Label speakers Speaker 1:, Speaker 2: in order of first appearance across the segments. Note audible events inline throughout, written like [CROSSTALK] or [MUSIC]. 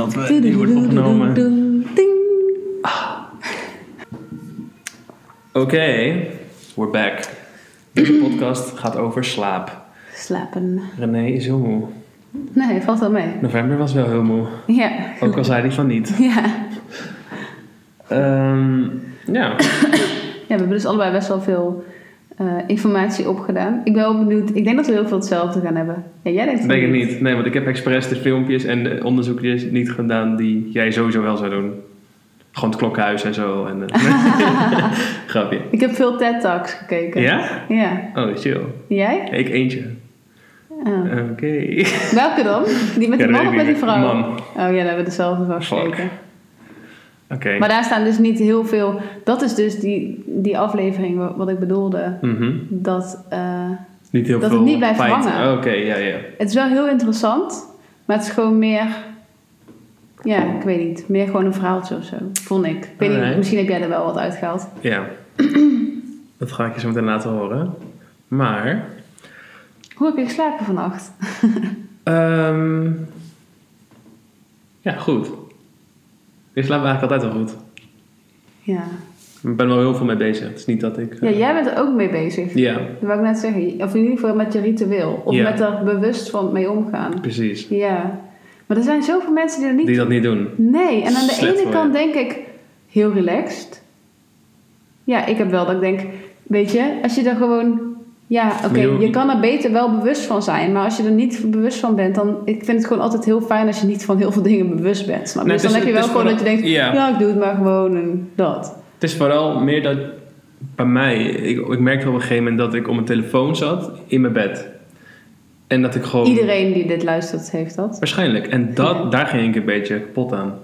Speaker 1: dat we die wordt opgenomen. Oké, we're back. Deze podcast gaat over slaap.
Speaker 2: Slapen.
Speaker 1: René is heel moe.
Speaker 2: Nee, valt wel mee.
Speaker 1: November was wel heel moe.
Speaker 2: Ja.
Speaker 1: Ook al zei hij van niet.
Speaker 2: Ja.
Speaker 1: Ehm, ja,
Speaker 2: ja, we hebben dus allebei best wel veel eh, informatie opgedaan. Ik ben wel benieuwd. Ik denk dat we heel veel hetzelfde gaan hebben. Ja, jij denkt van
Speaker 1: denk ik niet. Nee, want ik heb expres de filmpjes en de onderzoekjes niet gedaan die jij sowieso wel zou doen. Gewoon het klokhuis en zo. En, eh, [LAUGHS] Grapje.
Speaker 2: Ik heb veel TED-talks gekeken.
Speaker 1: Ja?
Speaker 2: Ja.
Speaker 1: Oh, chill.
Speaker 2: Jij?
Speaker 1: Ik eentje.
Speaker 2: Oh.
Speaker 1: Oké.
Speaker 2: Welke dan? Die met
Speaker 1: Ja,
Speaker 2: man of met die
Speaker 1: niet.
Speaker 2: vrouw?
Speaker 1: Man.
Speaker 2: Oh ja, daar hebben we dezelfde gekeken. Maar daar staan dus niet heel veel... Dat is dus die, die aflevering wa- wat ik bedoelde.
Speaker 1: Mhm.
Speaker 2: Dat... eh,
Speaker 1: Niet heel
Speaker 2: Dat
Speaker 1: veel
Speaker 2: het niet blijft hangen.
Speaker 1: Oké, ja, ja.
Speaker 2: Het is wel heel interessant, maar het is gewoon meer. Ja, ik weet niet. Meer gewoon een verhaaltje of zo. Vond ik. ik weet niet, misschien heb jij er wel wat uitgehaald.
Speaker 1: Ja. [CLEARS THROAT] dat ga ik je zo meteen laten horen. Maar...
Speaker 2: Hoe heb je geslapen vannacht? [LAUGHS]
Speaker 1: ehm, ja, goed. Ik slaap eigenlijk altijd wel goed.
Speaker 2: Ja.
Speaker 1: Ik ben er wel heel veel mee bezig. Het is niet dat ik...
Speaker 2: Ja,
Speaker 1: eh,
Speaker 2: jij bent er ook mee bezig.
Speaker 1: Ja,
Speaker 2: Dat wou ik net zeggen. Of in ieder geval met je ritueel. Of
Speaker 1: Ja.
Speaker 2: met er bewust van mee omgaan.
Speaker 1: precies.
Speaker 2: Ja. Maar er zijn zoveel mensen die er niet...
Speaker 1: Die dat niet doen.
Speaker 2: Nee. En aan de
Speaker 1: Slecht
Speaker 2: ene kant
Speaker 1: je.
Speaker 2: denk ik heel relaxed. Ja, ik heb wel dat ik denk... Weet je, als je er gewoon... Ja, oké,
Speaker 1: Maar je-
Speaker 2: kan er beter wel bewust van zijn. Maar als je er niet bewust van bent, dan... Ik vind het gewoon altijd heel fijn als je niet van heel veel dingen bewust bent. Snap je?
Speaker 1: Nee,
Speaker 2: dus dan heb je wel gewoon dat je denkt...
Speaker 1: ja.
Speaker 2: Ja. ik doe het maar gewoon en dat.
Speaker 1: Het is vooral meer dat bij mij, ik, ik merkte op een gegeven moment dat ik op mijn telefoon zat in mijn bed. En dat ik gewoon.
Speaker 2: Iedereen die dit luistert, heeft dat.
Speaker 1: Waarschijnlijk. En dat,
Speaker 2: Ja.
Speaker 1: daar ging ik een beetje kapot aan.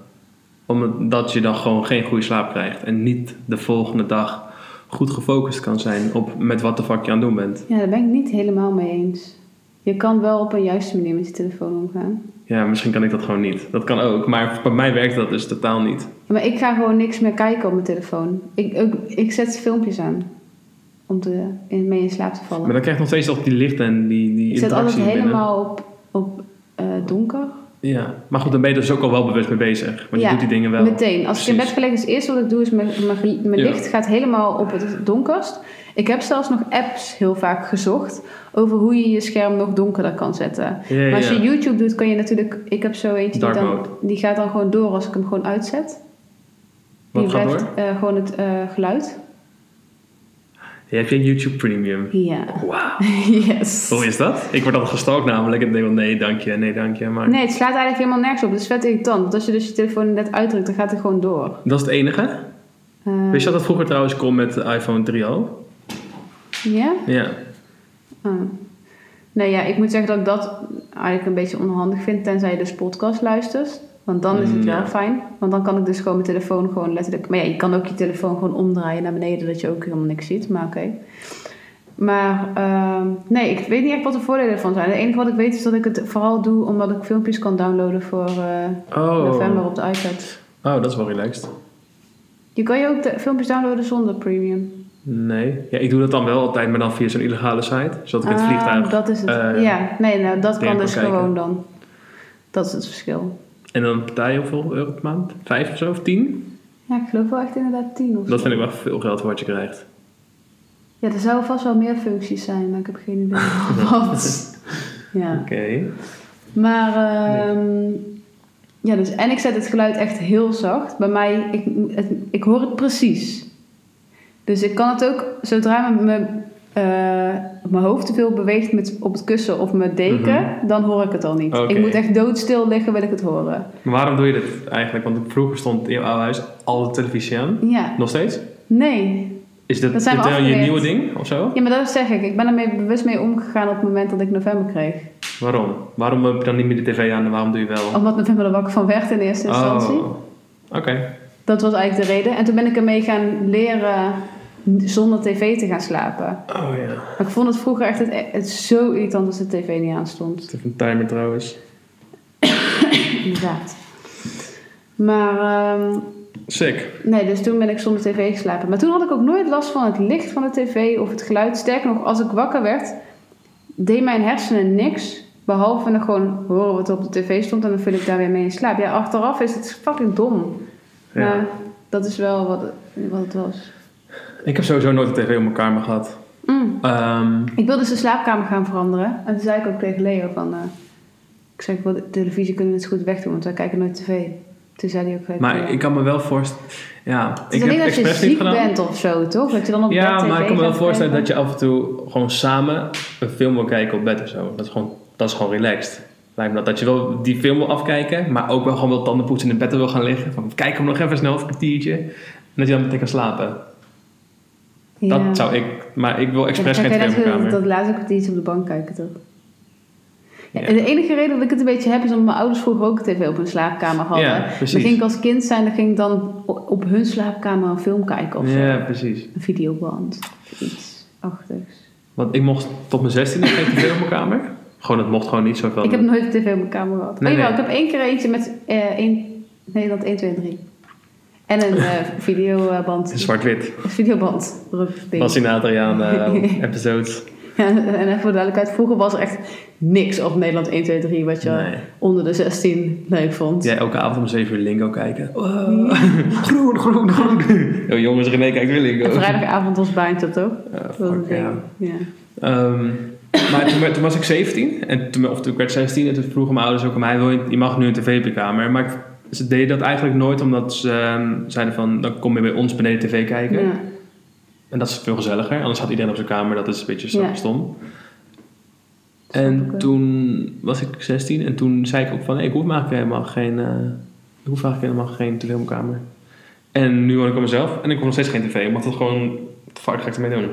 Speaker 1: Omdat je dan gewoon geen goede slaap krijgt. En niet de volgende dag goed gefocust kan zijn op met wat de fuck je aan het doen bent.
Speaker 2: Ja, daar ben ik niet helemaal mee eens. Je kan wel op een juiste manier met je telefoon omgaan.
Speaker 1: Ja, misschien kan ik dat gewoon niet. Dat kan ook. Maar bij mij werkt dat dus totaal niet.
Speaker 2: Maar ik ga gewoon niks meer kijken op mijn telefoon. Ik, ik, ik zet filmpjes aan. Om te, in, mee in slaap te vallen.
Speaker 1: Maar dan krijg je nog steeds toch die lichten en die, die
Speaker 2: ik zet
Speaker 1: interactie
Speaker 2: altijd
Speaker 1: binnen.
Speaker 2: helemaal op, op eh, donker.
Speaker 1: Ja, maar goed, dan ben je dus ook al wel bewust mee bezig. Want
Speaker 2: Ja,
Speaker 1: je doet die dingen wel.
Speaker 2: Meteen. Als ik in bed gelegen is, het eerste wat ik doe is mijn, mijn, mijn
Speaker 1: Ja.
Speaker 2: licht gaat helemaal op het donkerst. Ik heb zelfs nog apps heel vaak gezocht over hoe je je scherm nog donkerder kan zetten.
Speaker 1: Ja,
Speaker 2: Maar als je. YouTube doet, kan je natuurlijk... Ik heb zo eentje die, dan, die gaat dan gewoon door als ik hem gewoon uitzet.
Speaker 1: Wat
Speaker 2: die
Speaker 1: gaat
Speaker 2: blijft
Speaker 1: door?
Speaker 2: eh, gewoon het eh, geluid.
Speaker 1: Heb je YouTube Premium?
Speaker 2: Ja.
Speaker 1: Wauw. [LAUGHS]
Speaker 2: yes.
Speaker 1: Hoe is dat? Ik word altijd gestalkt namelijk en denk van nee, dank je, nee, dank je. Maar
Speaker 2: Nee, het slaat eigenlijk helemaal nergens op. Het is vet irritant. Want als je dus je telefoon net uitdrukt, dan gaat hij gewoon door.
Speaker 1: dat is het enige.
Speaker 2: Eh,
Speaker 1: Wist je dat het vroeger trouwens kon met de iPhone 3 al?
Speaker 2: Ja?
Speaker 1: Ja.
Speaker 2: Oh. Nee, ja, ik moet zeggen dat ik dat eigenlijk een beetje onhandig vind, tenzij je dus podcast luistert. Want dan is het wel
Speaker 1: ja.
Speaker 2: fijn. Want dan kan ik dus gewoon mijn telefoon gewoon letterlijk... Maar ja, je kan ook je telefoon gewoon omdraaien naar beneden, dat je ook helemaal niks ziet. Maar oké. Maar ehm, nee, ik weet niet echt wat de voordelen ervan zijn. Het enige wat ik weet is dat ik het vooral doe omdat ik filmpjes kan downloaden voor eh,
Speaker 1: Oh.
Speaker 2: november op de iPad.
Speaker 1: Oh, dat is wel relaxed.
Speaker 2: Je kan je ook de filmpjes downloaden zonder premium.
Speaker 1: Nee. Ja, ik doe dat dan wel altijd, maar dan via zo'n illegale site. Zodat ik het
Speaker 2: Ah,
Speaker 1: vliegtuig...
Speaker 2: Dat is het.
Speaker 1: eh,
Speaker 2: ja, nee, nou, dat kan
Speaker 1: kan
Speaker 2: dus
Speaker 1: kijken.
Speaker 2: gewoon dan. Dat is het verschil.
Speaker 1: En dan betaal je hoeveel euro per maand? Vijf of zo? Of tien?
Speaker 2: Ja, ik geloof wel echt inderdaad 10 of
Speaker 1: Dat
Speaker 2: zo.
Speaker 1: vind ik wel veel geld voor wat je krijgt.
Speaker 2: Ja, er zouden vast wel meer functies zijn, maar ik heb geen idee [LAUGHS] wat. [LAUGHS] Ja.
Speaker 1: Oké.
Speaker 2: Maar, ehm, ja, dus, en ik zet het geluid echt heel zacht. Bij mij, ik, het, ik hoor het precies. Dus ik kan het ook, zodra mijn, mijn, eh, mijn hoofd te veel beweegt met, op het kussen of mijn deken, dan hoor ik het al niet. Ik moet echt doodstil liggen, wil ik het horen.
Speaker 1: Maar waarom doe je dit eigenlijk? Want vroeger stond in jouw oude huis al de televisie aan.
Speaker 2: Ja,
Speaker 1: Nog steeds?
Speaker 2: nee.
Speaker 1: Is dit,
Speaker 2: Dat zijn we
Speaker 1: dit dan je nieuwe ding of zo?
Speaker 2: Ja, maar dat zeg ik. Ik ben er mee, bewust mee omgegaan op het moment dat ik november kreeg.
Speaker 1: Waarom? Waarom heb je dan niet meer de tv aan en waarom doe je wel?
Speaker 2: Omdat november er wakker van werd in eerste instantie.
Speaker 1: Oh. Oké.
Speaker 2: Dat was eigenlijk de reden. En toen ben ik ermee gaan leren zonder tv te gaan slapen.
Speaker 1: Oh ja.
Speaker 2: Maar ik vond het vroeger echt het, het zo irritant als de tv niet aanstond.
Speaker 1: Het heeft een timer trouwens. [COUGHS]
Speaker 2: Inderdaad. Maar ehm,
Speaker 1: Sick.
Speaker 2: nee, dus toen ben ik zonder tv geslapen. Maar toen had ik ook nooit last van het licht van de tv of het geluid. Sterker nog, als ik wakker werd, deed mijn hersenen niks Behalve nog gewoon horen wat er op de tv stond en dan viel ik daar weer mee in slaap. Ja, achteraf is het fucking dom.
Speaker 1: Ja.
Speaker 2: Maar dat is wel wat, wat het was.
Speaker 1: Ik heb sowieso nooit een tv op mijn kamer gehad.
Speaker 2: Mm.
Speaker 1: Ehm,
Speaker 2: Ik wilde dus de slaapkamer gaan veranderen. En toen zei ik ook tegen Leo van... eh, ik zei, ik wil de televisie kunnen we het goed wegdoen, want wij kijken nooit tv. Toen zei hij ook gelijk...
Speaker 1: maar
Speaker 2: ja.
Speaker 1: ik kan me wel voorstellen... Ja,
Speaker 2: Het
Speaker 1: ik
Speaker 2: is
Speaker 1: heb
Speaker 2: alleen
Speaker 1: het
Speaker 2: als je ziek bent of zo, toch? Dat je dan op bed
Speaker 1: Ja,
Speaker 2: tv
Speaker 1: maar ik kan me wel voorstellen
Speaker 2: kijken.
Speaker 1: dat je af en toe gewoon samen een film wil kijken op bed of zo. Dat is gewoon, dat is gewoon relaxed. Lijkt me dat. Dat je wel die film wil afkijken, maar ook wel gewoon wil tanden poetsen in het bed wil gaan liggen. Van, kijk hem nog even snel, een kwartiertje. En dat je dan meteen kan slapen.
Speaker 2: Ja.
Speaker 1: Dat zou ik... Maar ik wil expres
Speaker 2: Ja,
Speaker 1: geen
Speaker 2: dan
Speaker 1: tv
Speaker 2: ga
Speaker 1: op
Speaker 2: je
Speaker 1: mijn
Speaker 2: net
Speaker 1: kamer.
Speaker 2: dat laatste kwartiertje op de bank kijken, toch? Ja, en De enige reden dat ik het een beetje heb is omdat mijn ouders vroeger ook een tv op hun slaapkamer hadden.
Speaker 1: Ja,
Speaker 2: dan
Speaker 1: precies.
Speaker 2: ging ik als kind zijn, dan ging ik dan op hun slaapkamer een film kijken of zo.
Speaker 1: Ja, precies.
Speaker 2: Een videoband. Iets achtigs.
Speaker 1: Want ik mocht tot mijn zestiende geen tv op mijn kamer. Gewoon, het mocht gewoon niet zo van...
Speaker 2: Ik heb nooit een tv op mijn kamer gehad.
Speaker 1: Nee,
Speaker 2: oh, jawel,
Speaker 1: nee.
Speaker 2: ik heb één keer eentje met eh één, Nederland 1, 2 en 3. En een eh, videoband.
Speaker 1: Een zwart-wit.
Speaker 2: Een videoband.
Speaker 1: Was in Adriaan eh [LAUGHS] episodes.
Speaker 2: Ja, en even voor de duidelijkheid, vroeger was er echt niks op Nederland 1, 2, 3 wat je
Speaker 1: Nee.
Speaker 2: onder de 16 leuk vond.
Speaker 1: Jij elke avond om 7 uur Lingo kijken. Wow. [LAUGHS] groen, groen, groen. [LAUGHS] Yo, jongens, René kijkt weer Lingo.
Speaker 2: En vrijdagavond was baantje toch?
Speaker 1: Ja,
Speaker 2: Dat was
Speaker 1: ja.
Speaker 2: Ja.
Speaker 1: Ehm, maar toen, toen was ik 17 en toen, of toen ik werd 16 en toen vroegen mijn ouders ook aan mij: wil je, je mag nu een tv op je kamer. Maar ik- ze deden dat eigenlijk nooit omdat ze ehm, zeiden van dan kom je bij ons beneden tv kijken.
Speaker 2: Ja.
Speaker 1: En dat is veel gezelliger, anders had iedereen op zijn kamer, dat is een beetje stom.
Speaker 2: Ja.
Speaker 1: stom.
Speaker 2: Ik
Speaker 1: En toen was ik 16 en toen zei ik ook van: hey, ik hoef eigenlijk helemaal geen, eh, ik hoef eigenlijk helemaal geen tv op mijn kamer. En nu woon ik op mezelf en ik hoef nog steeds geen tv, omdat het gewoon, wat de fuck ga ik ermee doen?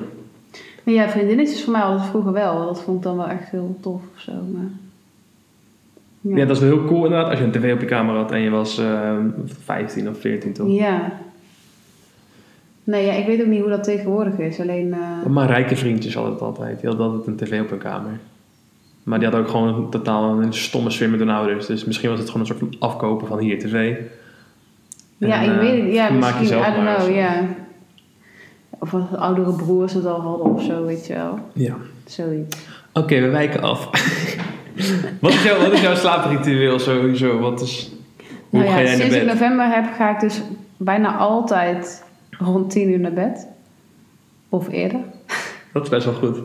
Speaker 2: Ja, vriendinnetjes voor mij het vroeger wel. Dat vond ik dan wel echt heel tof of zo. Maar...
Speaker 1: Ja. dat is wel heel cool inderdaad als je een tv op je kamer had en je was ehm 15 of 14 toch?
Speaker 2: Ja. Nee, ja, ik weet ook niet hoe dat tegenwoordig is. Alleen, eh,
Speaker 1: Maar rijke vriendjes hadden het altijd. Die hadden altijd een tv op hun kamer. Maar die hadden ook gewoon totaal een stomme sfeer met hun ouders. Dus misschien was het gewoon een soort van afkopen van hier tv.
Speaker 2: ja, ik
Speaker 1: eh,
Speaker 2: weet het. Ja,
Speaker 1: maak
Speaker 2: misschien,
Speaker 1: jezelf
Speaker 2: I don't
Speaker 1: maar
Speaker 2: know,
Speaker 1: zo.
Speaker 2: ja. Of oudere broers het al hadden of zo, weet je wel.
Speaker 1: Ja.
Speaker 2: Zoiets.
Speaker 1: Oké, we wijken af. [LAUGHS] wat, is jouw, wat is jouw slaapritueel sowieso? Wat is, hoe
Speaker 2: Nou
Speaker 1: ga jij naar
Speaker 2: sinds ik
Speaker 1: bed?
Speaker 2: november heb, ga ik dus bijna altijd rond 10 uur naar bed. Of eerder.
Speaker 1: Dat is best wel goed.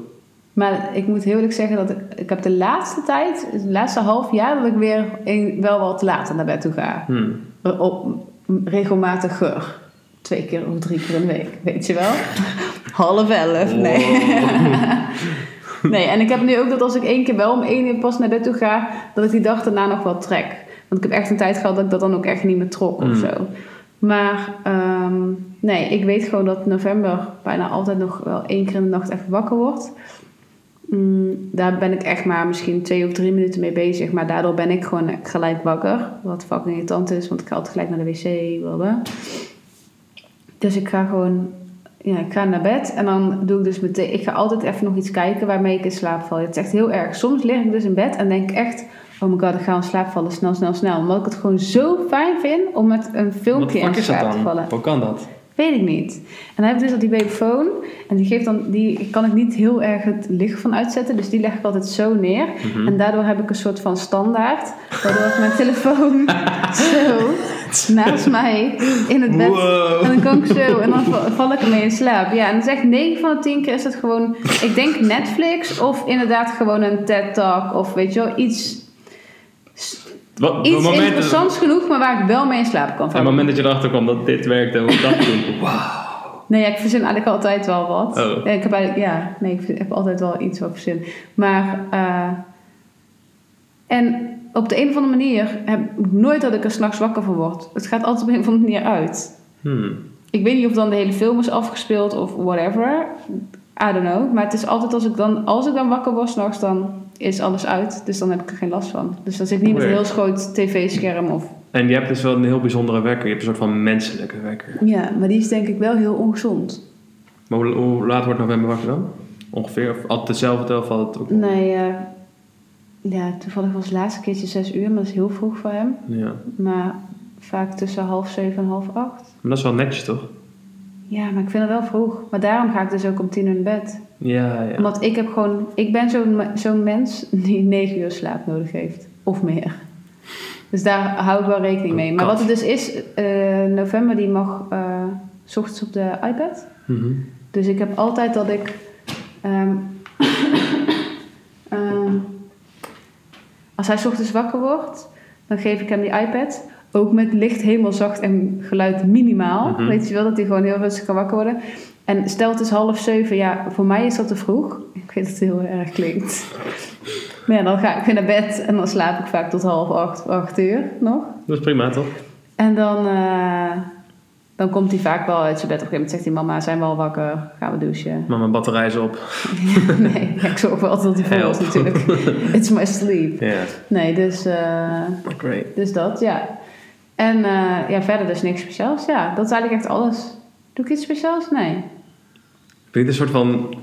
Speaker 2: Maar ik moet heel eerlijk zeggen dat ik, ik heb de laatste tijd, het laatste half jaar, dat ik weer een, wel wat later naar bed toe ga.
Speaker 1: Hmm.
Speaker 2: Op, regelmatiger. Twee keer of drie keer in de week, weet je wel? [LAUGHS] Half elf, nee. [LAUGHS] [LAUGHS] nee, en ik heb nu ook dat als ik één keer wel om één uur pas naar bed toe ga, dat ik die dag daarna nog wel trek. Want ik heb echt een tijd gehad dat ik dat dan ook echt niet meer trok of
Speaker 1: Mm.
Speaker 2: zo. Maar ehm, nee, ik weet gewoon dat november bijna altijd nog wel één keer in de nacht even wakker wordt. Mm, daar ben ik echt maar misschien twee of drie minuten mee bezig. Maar daardoor ben ik gewoon gelijk wakker. Wat fucking irritant is, want ik ga altijd gelijk naar de wc. Blablabla. Dus ik ga gewoon... Ja, ik ga naar bed en dan doe ik dus meteen... Ik ga altijd even nog iets kijken waarmee ik in slaap val. Het is echt heel erg. Soms lig ik dus in bed en denk ik echt... Oh my god, ik ga in slaap vallen. Snel, snel, snel. Omdat ik het gewoon zo fijn vind om met een filmpje in slaap te vallen.
Speaker 1: Hoe kan dat?
Speaker 2: Weet ik niet. En dan heb ik dus dat die babyfoon. En die geeft dan, die kan ik niet heel erg het licht van uitzetten. Dus die leg ik altijd zo neer.
Speaker 1: Mhm.
Speaker 2: En daardoor heb ik een soort van standaard. Waardoor ik mijn telefoon [LAUGHS] zo naast mij in het bed.
Speaker 1: Wow.
Speaker 2: En dan kan ik zo. En dan val- ik ermee in slaap. Ja, en dan echt 9 van de 10 keer is het gewoon. Ik denk Netflix of inderdaad gewoon een TED Talk. Of weet je wel, iets,
Speaker 1: Wat,
Speaker 2: iets
Speaker 1: moment,
Speaker 2: interessants genoeg. Maar waar ik wel mee in slaap kan
Speaker 1: op het
Speaker 2: vallen.
Speaker 1: moment dat je erachter kwam dat dit werkte, hoe dacht je toen? [LAUGHS] Wauw.
Speaker 2: Nee, ja, ik verzin eigenlijk altijd wel wat.
Speaker 1: Oh.
Speaker 2: Ja, ik heb eigenlijk, ja, nee, ik heb altijd wel iets wat verzin. Maar, eh, en op de een of andere manier heb ik nooit dat ik er s'nachts wakker van word. Het gaat altijd op een of andere manier uit.
Speaker 1: Hmm.
Speaker 2: Ik weet niet of dan de hele film is afgespeeld of whatever. I don't know. Maar het is altijd als ik dan, als ik dan wakker word s'nachts, dan is alles uit. Dus dan heb ik er geen last van. Dus dan zit niet met een heel groot tv-scherm of...
Speaker 1: En je hebt dus wel een heel bijzondere wekker. Je hebt een soort van menselijke wekker.
Speaker 2: Ja, maar die is denk ik wel heel ongezond.
Speaker 1: Maar hoe, hoe laat wordt november wakker dan? Ongeveer? Of altijd hetzelfde of valt het ook?
Speaker 2: Nee, eh, ja, toevallig was het laatste keertje zes uur, maar dat is heel vroeg voor hem.
Speaker 1: Ja.
Speaker 2: Maar vaak tussen half zeven en half acht.
Speaker 1: Maar dat is wel netjes toch?
Speaker 2: ja, maar ik vind het wel vroeg. Maar daarom ga ik dus ook om tien uur in bed.
Speaker 1: Ja, ja.
Speaker 2: Omdat ik heb gewoon... Ik ben zo'n zo'n mens die negen uur slaap nodig heeft. Of meer. Dus daar hou ik wel rekening mee. Maar
Speaker 1: Kat.
Speaker 2: wat het dus is... eh, november die mag... s ochtends op de iPad.
Speaker 1: Mhm.
Speaker 2: Dus ik heb altijd dat ik. ehm, [COUGHS] ehm, als hij 's ochtends wakker wordt, dan geef ik hem die iPad. Ook met licht helemaal zacht en geluid minimaal.
Speaker 1: Mhm.
Speaker 2: Weet je wel, dat hij gewoon heel rustig kan wakker worden. En stel het is half zeven, ja, voor mij is dat te vroeg. Ik weet dat het heel erg klinkt. Maar ja, dan ga ik weer naar bed en dan slaap ik vaak tot half acht, acht uur nog.
Speaker 1: Dat is prima, toch?
Speaker 2: En dan, eh, dan komt hij vaak wel uit zijn bed. Op een gegeven moment zegt hij, mama, zijn we al wakker? Gaan we douchen?
Speaker 1: Maar mijn batterij is op. [LAUGHS]
Speaker 2: nee, ik zorg wel dat hij vol is natuurlijk. [LAUGHS] It's my sleep.
Speaker 1: Ja,
Speaker 2: Nee, dus, eh,
Speaker 1: great.
Speaker 2: dus dat, ja. En eh, ja, verder dus niks speciaals. Ja, dat is eigenlijk echt alles. Doe ik iets speciaals? Nee.
Speaker 1: Vind een soort van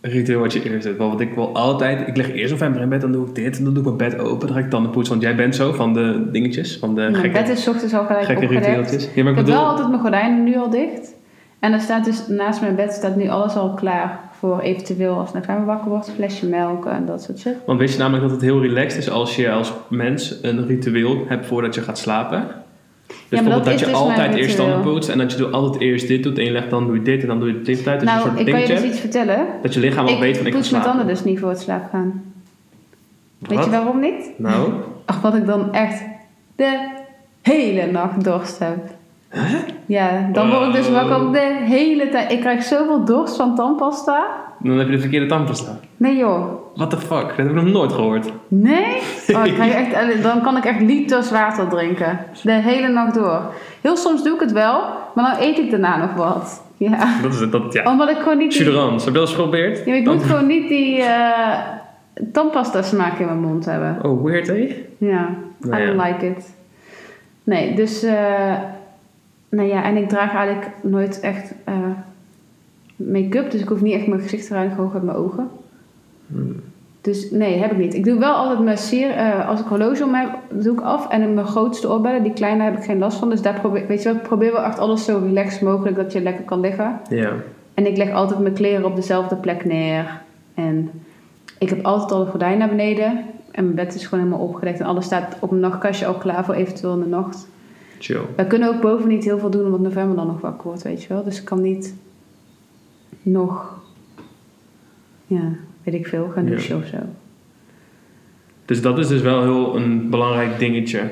Speaker 1: ritueel wat je eerst doet? Want ik wil altijd, ik lig eerst november in bed, dan doe ik dit, en dan doe ik mijn bed open, dan ga ik tanden poetsen. Want jij bent zo van de dingetjes, van de
Speaker 2: Mijn
Speaker 1: gekke,
Speaker 2: bed is 's ochtends al gelijk
Speaker 1: gekke
Speaker 2: opgedekt.
Speaker 1: ritueeltjes. Ja, maar
Speaker 2: Ik
Speaker 1: ik
Speaker 2: heb wel
Speaker 1: bedoel,
Speaker 2: altijd mijn gordijnen nu al dicht. En er staat dus naast mijn bed staat nu alles al klaar voor eventueel als ik naar wakker wordt, flesje melk en dat soort shit.
Speaker 1: want wist je namelijk dat het heel relaxed is als je als mens een ritueel hebt voordat je gaat slapen? Dus
Speaker 2: dat
Speaker 1: bijvoorbeeld dat,
Speaker 2: is
Speaker 1: je
Speaker 2: dus
Speaker 1: altijd eerst tanden poetst en dat je altijd eerst dit doet en je legt dan doe je dit en dan doe je dit tijd. Dus een
Speaker 2: nou,
Speaker 1: soort
Speaker 2: ik kan je dus iets vertellen.
Speaker 1: dat je lichaam al weet van ik
Speaker 2: ik
Speaker 1: ga
Speaker 2: poets mijn
Speaker 1: slapen.
Speaker 2: tanden dus niet voor het slapen gaan. Weet je waarom niet?
Speaker 1: Nou,
Speaker 2: Ach, wat ik dan echt de hele nacht dorst heb. Ja, dan word ik dus
Speaker 1: Oh.
Speaker 2: wakker de hele tijd. Ik krijg zoveel dorst van tandpasta.
Speaker 1: Dan heb je de verkeerde tandpasta.
Speaker 2: Nee joh.
Speaker 1: What the fuck? Dat heb ik nog nooit gehoord.
Speaker 2: Nee? [LAUGHS] Oh, ik krijg echt, dan kan ik echt liters water drinken. De hele nacht door. Heel soms doe ik het wel, maar dan eet ik daarna nog wat. Ja.
Speaker 1: Dat is dat, ja.
Speaker 2: Omdat ik gewoon niet die...
Speaker 1: Suderans, heb je dat eens geprobeerd?
Speaker 2: Ja, ik moet gewoon niet die eh tandpasta smaak in mijn mond hebben.
Speaker 1: Oh, weird hè?
Speaker 2: Ja,
Speaker 1: Nou
Speaker 2: I don't
Speaker 1: ja.
Speaker 2: like it. Nee, dus... eh nou ja, en ik draag eigenlijk nooit echt eh, make-up. Dus ik hoef niet echt mijn gezicht te reinigen, gewoon met mijn ogen.
Speaker 1: Hmm.
Speaker 2: Dus nee, heb ik niet. Ik doe wel altijd mijn sier... eh, als ik horloge om heb, doe ik af. En mijn grootste oorbellen, die kleine, heb ik geen last van. Dus daar probeer, weet je wel, ik probeer wel echt alles zo relaxed mogelijk... dat je lekker kan liggen.
Speaker 1: Ja.
Speaker 2: En ik leg altijd mijn kleren op dezelfde plek neer. En ik heb altijd al een gordijn naar beneden. En mijn bed is gewoon helemaal opgedekt. En alles staat op een nachtkastje al klaar voor eventueel in de nacht.
Speaker 1: Chill.
Speaker 2: Wij kunnen ook boven niet heel veel doen, omdat november dan nog wakker wordt, weet je wel. Dus ik kan niet nog, ja, weet ik veel, gaan
Speaker 1: Ja.
Speaker 2: douchen of zo.
Speaker 1: Dus dat is dus wel heel een belangrijk dingetje.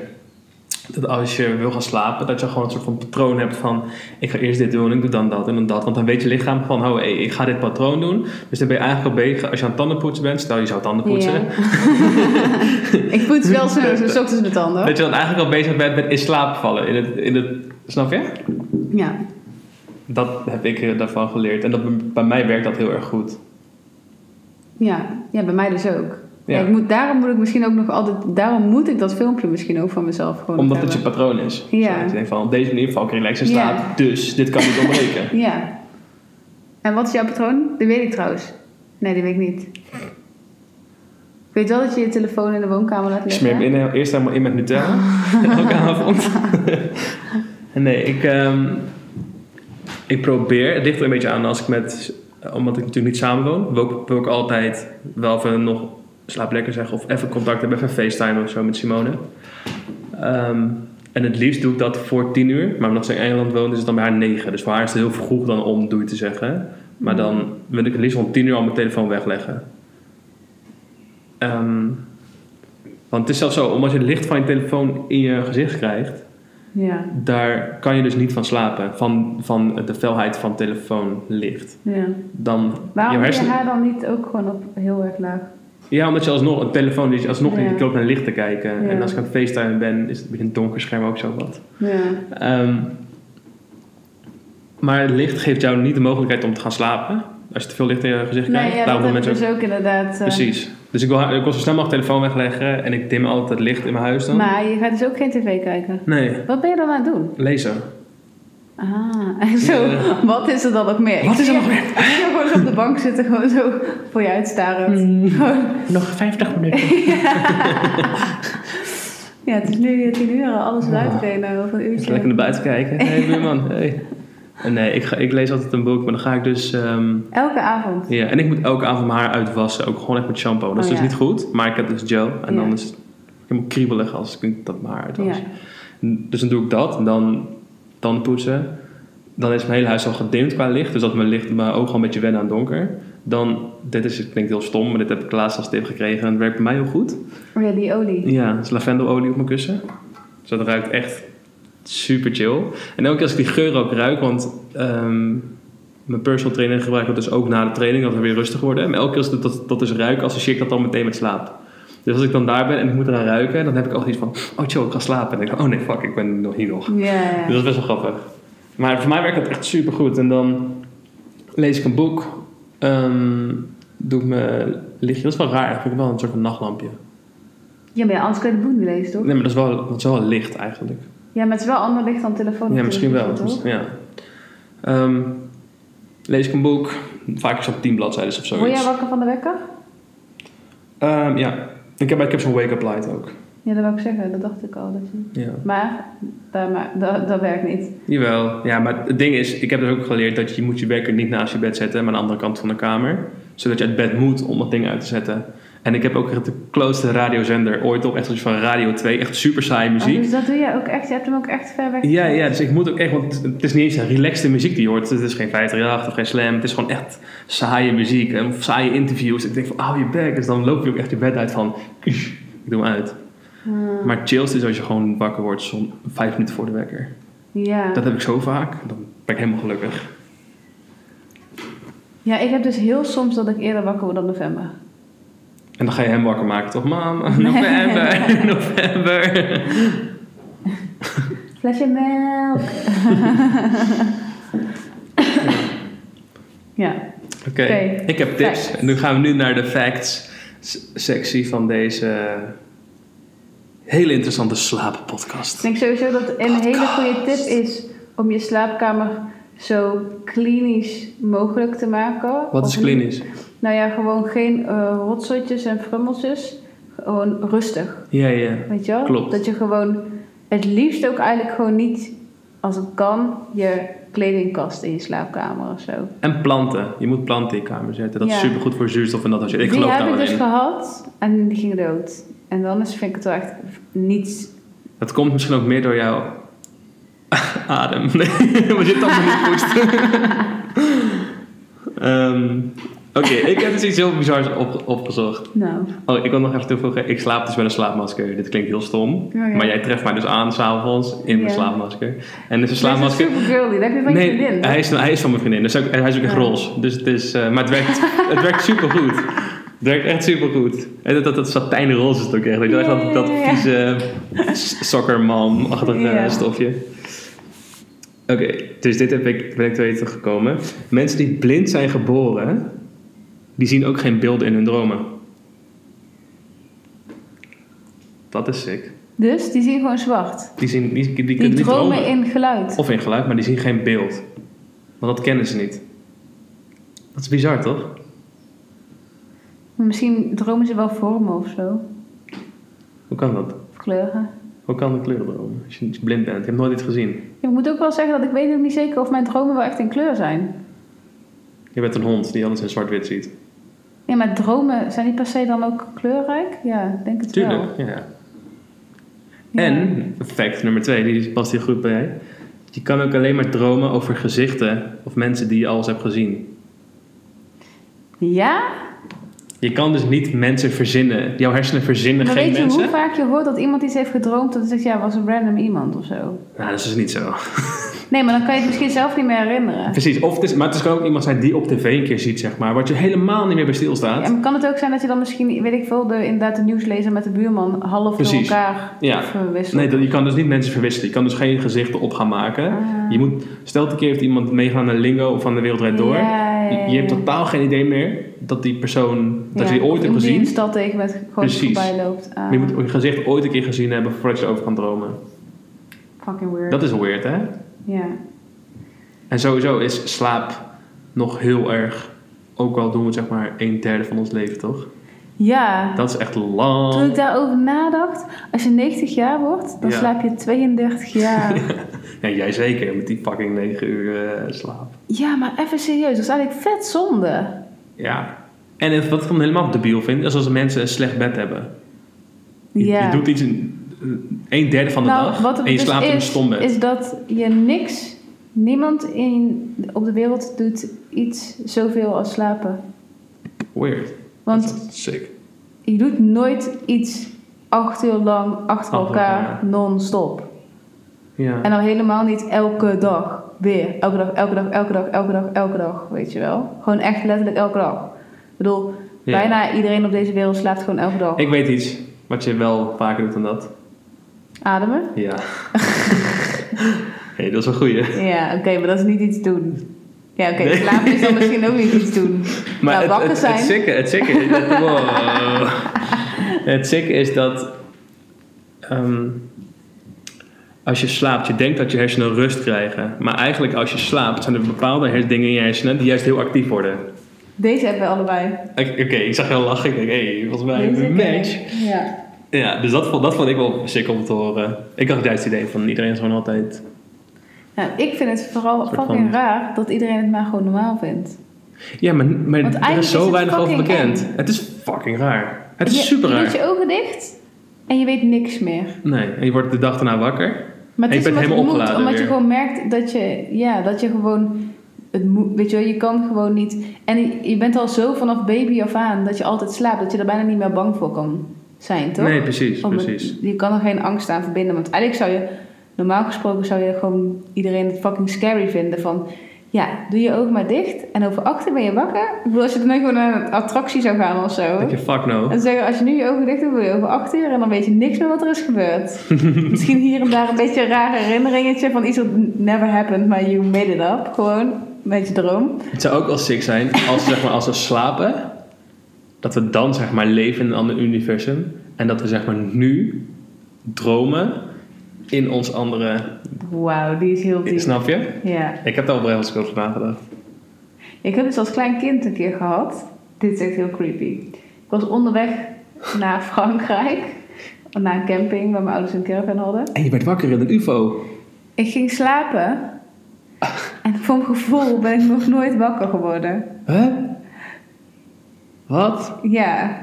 Speaker 1: Dat als je wil gaan slapen, dat je gewoon een soort van patroon hebt van... ik ga eerst dit doen, ik doe dan dat en dan dat. Want dan weet je lichaam van, oh, hey, ik ga dit patroon doen. Dus dan ben je eigenlijk al bezig, als je aan het tandenpoetsen bent... stel je zou tanden poetsen... [LAUGHS]
Speaker 2: Ik poets wel zo, ochtends mijn tanden.
Speaker 1: dat je dan eigenlijk al bezig bent met in slaap vallen. In het, in het, snap je?
Speaker 2: Ja.
Speaker 1: Dat heb ik er daarvan geleerd. En dat, bij mij werkt dat heel erg goed.
Speaker 2: Ja. ja, bij mij dus ook.
Speaker 1: Ja.
Speaker 2: Ja. ik moet, daarom moet ik misschien ook nog altijd, daarom moet ik dat filmpje misschien ook van mezelf gewoon
Speaker 1: Omdat het je patroon is.
Speaker 2: Ja.
Speaker 1: Je denkt van, op deze manier val ik relaxed in slaap.
Speaker 2: Ja.
Speaker 1: Dus, dit kan niet ontbreken. [LAUGHS]
Speaker 2: Ja. En wat is jouw patroon? Dat weet ik trouwens. Nee, die weet ik niet. Ik weet wel dat je je telefoon in de woonkamer laat
Speaker 1: Ik
Speaker 2: liggen.
Speaker 1: smeer hem in, eerst helemaal in met Nutella. [LAUGHS] Elke avond. [LAUGHS] nee, ik, ehm, ik probeer, het ligt er een beetje aan als ik met, omdat ik natuurlijk niet samen woon, wil ik, wil ik altijd wel even nog slaap lekker zeggen of even contact hebben, even FaceTime of zo met Simone. Ehm, en het liefst doe ik dat voor tien uur, maar omdat ze in Engeland woont is het dan bij haar negen. Dus voor haar is het heel vroeg dan om doe je te zeggen. Maar dan wil ik het liefst om tien uur al mijn telefoon wegleggen. Ehm, want het is zelfs zo, omdat je het licht van je telefoon in je gezicht krijgt,
Speaker 2: Ja,
Speaker 1: daar kan je dus niet van slapen. Van, van de felheid van telefoonlicht.
Speaker 2: ja.
Speaker 1: Dan
Speaker 2: Waarom
Speaker 1: je
Speaker 2: je haar dan niet ook gewoon op heel erg laag?
Speaker 1: Ja, omdat je alsnog een telefoon, dus alsnog
Speaker 2: Ja.
Speaker 1: je loopt naar licht te kijken.
Speaker 2: Ja.
Speaker 1: En als ik aan het ben, is het een beetje een donker scherm ook zo wat.
Speaker 2: Ja.
Speaker 1: Ehm, maar het licht geeft jou niet de mogelijkheid om te gaan slapen. Als je te veel licht in je gezicht
Speaker 2: Nee,
Speaker 1: krijgt.
Speaker 2: ja,
Speaker 1: Daarom
Speaker 2: dat
Speaker 1: mensen
Speaker 2: dus ook inderdaad. eh,
Speaker 1: Precies. Dus ik wil, ik wil zo snel mogelijk telefoon wegleggen en ik dim altijd het licht in mijn huis dan.
Speaker 2: Maar je gaat dus ook geen tv kijken.
Speaker 1: Nee,
Speaker 2: Wat ben je dan aan het doen?
Speaker 1: lezen.
Speaker 2: Ah, [LAUGHS] en zo,
Speaker 1: Ja.
Speaker 2: wat is er dan nog meer?
Speaker 1: Wat
Speaker 2: Ik
Speaker 1: is er nog [LAUGHS]
Speaker 2: je- Ik zie je gewoon zo op de bank zitten, gewoon zo voor je uitstarend. Gewoon- [LAUGHS]
Speaker 1: Nog 50 minuten.
Speaker 2: Ja, het is nu tien uur, alles is uitgereden over een uurtje.
Speaker 1: Lekker naar buiten kijken. Hé hey, buurman, hey. En nee, ik, ga, ik lees altijd een boek, maar dan ga ik dus... ehm,
Speaker 2: Elke avond.
Speaker 1: ja, en ik moet elke avond mijn haar uitwassen, ook gewoon echt met shampoo. Dat is
Speaker 2: Oh,
Speaker 1: dus
Speaker 2: ja.
Speaker 1: niet goed, maar ik heb dus gel. En
Speaker 2: Ja.
Speaker 1: dan is het helemaal kriebelig als ik dat mijn haar uitwas.
Speaker 2: Ja.
Speaker 1: Dus dan doe ik dat. En dan tanden poetsen. Dan is mijn hele huis al gedimd qua licht. Dus dat mijn, licht, mijn ogen al een beetje wennen aan donker. Dan, dit is, klinkt heel stom, maar dit heb ik laatst als tip gekregen. En het werkt bij mij heel goed.
Speaker 2: Oh ja, die olie.
Speaker 1: Ja, is lavendelolie op mijn kussen. Dus dat ruikt echt super chill. En elke keer als ik die geur ook ruik, want ehm, mijn personal trainer gebruikt dat dus ook na de training, dat we weer rustig worden. Maar elke keer als ik dat, dat dus ruik, associeer ik dat dan meteen met slaap. Dus als ik dan daar ben en ik moet eraan ruiken, dan heb ik altijd iets van, oh chill, ik ga slapen. En dan denk ik, oh nee, fuck, ik ben nog hier nog.
Speaker 2: Ja, ja.
Speaker 1: Dus dat is best wel grappig. Maar voor mij werkt dat echt super goed. En dan lees ik een boek, ehm, doe ik mijn lichtje. Dat is wel raar, eigenlijk wel een soort van nachtlampje.
Speaker 2: Ja, maar ja, anders kun je de boek niet lezen, toch?
Speaker 1: Nee, maar dat is wel, dat is wel licht eigenlijk.
Speaker 2: Ja, maar het is wel ander licht dan telefoon.
Speaker 1: Ja, misschien wel.
Speaker 2: toch?
Speaker 1: Ja. Ehm, lees ik een boek, vaak zo'n tien bladzijden of
Speaker 2: Word
Speaker 1: zoiets.
Speaker 2: jij wakker van de wekker?
Speaker 1: Ehm, ja, ik heb, ik heb zo'n wake-up light ook.
Speaker 2: Ja, dat wou ik zeggen. Dat dacht ik al. Dat je...
Speaker 1: Ja.
Speaker 2: Maar, dat, maar dat, dat werkt niet.
Speaker 1: Jawel, ja, maar het ding is, ik heb dus ook geleerd dat je moet je wekker niet naast je bed zetten, maar aan de andere kant van de kamer. Zodat je uit bed moet om dat ding uit te zetten. En ik heb ook echt de closeste radiozender ooit op, echt zoiets van Radio 2, echt super saaie
Speaker 2: Oh,
Speaker 1: muziek.
Speaker 2: dus dat doe jij ook echt. Je hebt hem ook echt ver weg.
Speaker 1: Ja, ja, dus ik moet ook echt, want het- is niet eens een relaxte muziek die je hoort. Het is geen 538 of geen slam. Het is gewoon echt saaie muziek en saaie interviews. Ik denk van, hou je bek. Dus dan loop je ook echt je bed uit van, ik doe hem uit.
Speaker 2: Hmm.
Speaker 1: Maar chillst is als je gewoon wakker wordt zo'n vijf minuten voor de wekker.
Speaker 2: Ja.
Speaker 1: Dat heb ik zo vaak. Dan ben ik helemaal gelukkig.
Speaker 2: ja, ik heb dus heel soms dat ik eerder wakker word dan november.
Speaker 1: En dan ga je hem wakker maken, toch? Mam, [LAUGHS] november, [LAUGHS] november.
Speaker 2: Flesje melk. [LAUGHS] ja.
Speaker 1: Oké, ik heb tips.
Speaker 2: facts.
Speaker 1: En nu gaan we nu naar de facts s- sectie van deze hele interessante slaappodcast.
Speaker 2: Ik denk sowieso dat een hele goede tip is om je slaapkamer zo klinisch mogelijk te maken.
Speaker 1: Wat is klinisch?
Speaker 2: Nou ja, gewoon geen eh rotzotjes en frummeltjes. Gewoon rustig,
Speaker 1: Ja, ja.
Speaker 2: weet je wel?
Speaker 1: Klopt.
Speaker 2: Dat je gewoon, het liefst ook eigenlijk gewoon niet, als het kan, je kledingkast in je slaapkamer of zo.
Speaker 1: En planten. Je moet planten in je kamer zetten. Dat is super goed voor zuurstof en dat als je. Ik
Speaker 2: die
Speaker 1: geloof
Speaker 2: heb ik dus
Speaker 1: in.
Speaker 2: gehad en die ging dood. En dan is, vind ik het wel echt niets...
Speaker 1: Dat komt misschien ook meer door jouw [LAUGHS] adem. Nee, [LAUGHS] want je tanden niet poest. [LAUGHS] Ehm, Oké, ik heb dus iets heel bizars op, opgezocht.
Speaker 2: Nou,
Speaker 1: Oh, ik wil nog even toevoegen. Ik slaap dus met een slaapmasker. Dit klinkt heel stom.
Speaker 2: Oh, ja.
Speaker 1: Maar jij treft mij dus aan s'avonds in mijn
Speaker 2: Ja.
Speaker 1: slaapmasker. En dus een
Speaker 2: dat is
Speaker 1: slaapmasker...
Speaker 2: super girly. Dat heb je van je
Speaker 1: Nee,
Speaker 2: vriendin.
Speaker 1: hij is, hij is van mijn vriendin. Dus ook, hij is ook echt
Speaker 2: Ja.
Speaker 1: roze. Dus het is, eh, maar het werkt, het werkt supergoed. Het werkt echt supergoed. En dat, dat, dat satijnroze is het ook echt. Je, wel, echt dat, dat vieze sokkerman-achtige
Speaker 2: Ja.
Speaker 1: stofje. Oké, dus dit heb ik, ben ik te weten gekomen. Mensen die blind zijn geboren, die zien ook geen beelden in hun dromen. Dat is sick.
Speaker 2: Dus die zien gewoon zwart.
Speaker 1: Die, zien, die, die, die
Speaker 2: dromen
Speaker 1: dromen.
Speaker 2: in geluid.
Speaker 1: Of in geluid, maar die zien geen beeld. Want dat kennen ze niet. Dat is bizar, toch?
Speaker 2: Maar Misschien dromen ze wel vormen of zo.
Speaker 1: Hoe kan dat?
Speaker 2: Of kleuren.
Speaker 1: Hoe kan de kleuren dromen? Als je als je blind bent. Ik heb nooit iets gezien.
Speaker 2: Ik moet ook wel zeggen dat ik weet ook niet zeker of mijn dromen wel echt in kleur zijn.
Speaker 1: Je bent een hond die alles in zwart-wit ziet.
Speaker 2: Ja, maar dromen zijn niet per se dan ook kleurrijk? Ja, ik denk het wel.
Speaker 1: Tuurlijk, ja.
Speaker 2: Ja.
Speaker 1: En, fact nummer twee, die past hier goed bij. Je kan ook alleen maar dromen over gezichten of mensen die je al eens hebt gezien.
Speaker 2: Ja?
Speaker 1: Je kan dus niet mensen verzinnen. Jouw hersenen verzinnen
Speaker 2: Maar
Speaker 1: geen
Speaker 2: weet je
Speaker 1: mensen.
Speaker 2: hoe vaak je hoort dat iemand iets heeft gedroomd dat hij zegt, ja, was een random iemand of zo?
Speaker 1: Nou, dat is dus niet zo.
Speaker 2: Nee, maar dan kan je het misschien zelf niet meer herinneren.
Speaker 1: Precies. Of het is, maar het kan ook iemand zijn die op tv een keer ziet, zeg maar. Wat je helemaal niet meer bij stilstaat.
Speaker 2: Ja, maar kan het ook zijn dat je dan misschien, weet ik veel, de, inderdaad de nieuwslezer met de buurman half door elkaar
Speaker 1: Ja.
Speaker 2: verwisselt?
Speaker 1: Nee, dat, je kan dus niet mensen verwisselen. Je kan dus geen gezichten op gaan maken.
Speaker 2: Ah.
Speaker 1: Je moet, stel een keer heeft iemand meegaan naar Lingo of van de Wereld Rijd Door.
Speaker 2: Ja, ja,
Speaker 1: Je, hebt totaal geen idee meer dat die persoon, dat je die ooit hebt
Speaker 2: in
Speaker 1: gezien.
Speaker 2: de stad tegen met gewoon voorbij loopt. Ah,
Speaker 1: Maar je moet je gezicht ooit een keer gezien hebben voordat je erover kan dromen.
Speaker 2: fucking weird.
Speaker 1: Dat is weird, hè?
Speaker 2: Ja.
Speaker 1: En sowieso is slaap nog heel erg, ook al doen we het zeg maar een derde van ons leven, toch?
Speaker 2: Ja.
Speaker 1: Dat is echt lang.
Speaker 2: Toen ik daarover nadacht, als je 90 jaar wordt, dan
Speaker 1: Ja.
Speaker 2: slaap je 32 jaar. [LAUGHS]
Speaker 1: Ja, jij zeker, met die fucking 9 uur eh, slaap.
Speaker 2: ja, maar even serieus, dat is eigenlijk vet zonde.
Speaker 1: Ja. En wat ik dan helemaal debiel vind, is als mensen een slecht bed hebben. Je,
Speaker 2: Ja.
Speaker 1: je doet iets een derde van de
Speaker 2: nou,
Speaker 1: dag
Speaker 2: wat
Speaker 1: en je
Speaker 2: dus
Speaker 1: slaapt in een stom bed.
Speaker 2: is dat je niks, niemand in, op de wereld doet iets zoveel als slapen.
Speaker 1: Weird.
Speaker 2: Want
Speaker 1: sick.
Speaker 2: je doet nooit iets acht uur lang achter elkaar
Speaker 1: elkaar.
Speaker 2: non-stop.
Speaker 1: Ja.
Speaker 2: En dan helemaal niet elke dag weer. Elke dag, elke dag, elke dag, elke dag, elke dag, weet je wel. Gewoon echt letterlijk elke dag. Ik bedoel,
Speaker 1: Ja.
Speaker 2: bijna iedereen op deze wereld slaapt gewoon elke dag.
Speaker 1: Ik weet iets wat je wel vaker doet dan dat.
Speaker 2: Ademen?
Speaker 1: Ja. [LAUGHS] hey, dat is een goeie.
Speaker 2: Ja, oké, maar dat is niet iets doen. Ja, oké,
Speaker 1: Nee.
Speaker 2: slapen is dan misschien ook niet iets [LAUGHS] doen.
Speaker 1: Maar
Speaker 2: nou,
Speaker 1: het,
Speaker 2: wakker
Speaker 1: het,
Speaker 2: zijn.
Speaker 1: het sikke, het sikke is dat... [LAUGHS] Wow. het sikke is dat... ehm, als je slaapt, je denkt dat je hersenen rust krijgen. Maar eigenlijk als je slaapt, zijn er bepaalde dingen in je hersenen die juist heel actief worden.
Speaker 2: Deze hebben we allebei.
Speaker 1: Oké, ik zag jou lachen. Ik denk, hé, hey, volgens mij een match.
Speaker 2: Ja.
Speaker 1: Ja, dus dat vond, dat vond ik wel sick om te horen. Ik had juist het idee van iedereen is gewoon altijd...
Speaker 2: Nou, ik vind het vooral fucking
Speaker 1: van-
Speaker 2: raar dat iedereen het maar gewoon normaal vindt.
Speaker 1: Ja, maar, maar
Speaker 2: Want
Speaker 1: er is zo weinig over bekend.
Speaker 2: eng.
Speaker 1: Het is fucking raar. Het is
Speaker 2: je,
Speaker 1: super
Speaker 2: Je
Speaker 1: raar.
Speaker 2: doet je ogen dicht en je weet niks meer.
Speaker 1: Nee, en je wordt de dag daarna wakker.
Speaker 2: Maar
Speaker 1: En
Speaker 2: het
Speaker 1: je
Speaker 2: is
Speaker 1: bent helemaal
Speaker 2: het moet,
Speaker 1: opgeladen
Speaker 2: omdat je gewoon merkt dat je, ja, dat je gewoon, het moet, weet je wel, je kan gewoon niet. En je, je bent al zo vanaf baby af aan dat je altijd slaapt, dat je er bijna niet meer bang voor kan zijn, toch?
Speaker 1: Nee, precies,
Speaker 2: Omdat-
Speaker 1: precies.
Speaker 2: Je kan er geen angst aan verbinden, want eigenlijk zou je, normaal gesproken zou je gewoon iedereen het fucking scary vinden van, ja, doe je ogen maar dicht en over acht uur ben je wakker. Ik bedoel, als je dan nu gewoon naar een attractie zou gaan of zo.
Speaker 1: Dat je fuck no.
Speaker 2: En zeggen, als je nu je ogen dicht doet, wil je over acht uur en dan weet je niks meer wat er is gebeurd. [LAUGHS] Misschien hier en daar een beetje een raar herinneringetje van iets wat never happened, maar you made it up. Gewoon, een beetje droom.
Speaker 1: Het zou ook wel sick zijn als, zeg maar, als we slapen, dat we dan zeg maar leven in een ander universum. En dat we zeg maar nu dromen in ons andere.
Speaker 2: Wauw, die is heel diep.
Speaker 1: Snap je?
Speaker 2: Ja.
Speaker 1: Ik heb daar wel eens over nagedacht.
Speaker 2: Ik heb dus als klein kind een keer gehad. Dit is echt heel creepy. Ik was onderweg naar [LAUGHS] Frankrijk. Naar een camping waar mijn ouders een caravan hadden.
Speaker 1: En je werd wakker in een UFO.
Speaker 2: Ik ging slapen. En voor mijn gevoel ben ik nog nooit wakker geworden.
Speaker 1: Huh? Wat?
Speaker 2: Ja,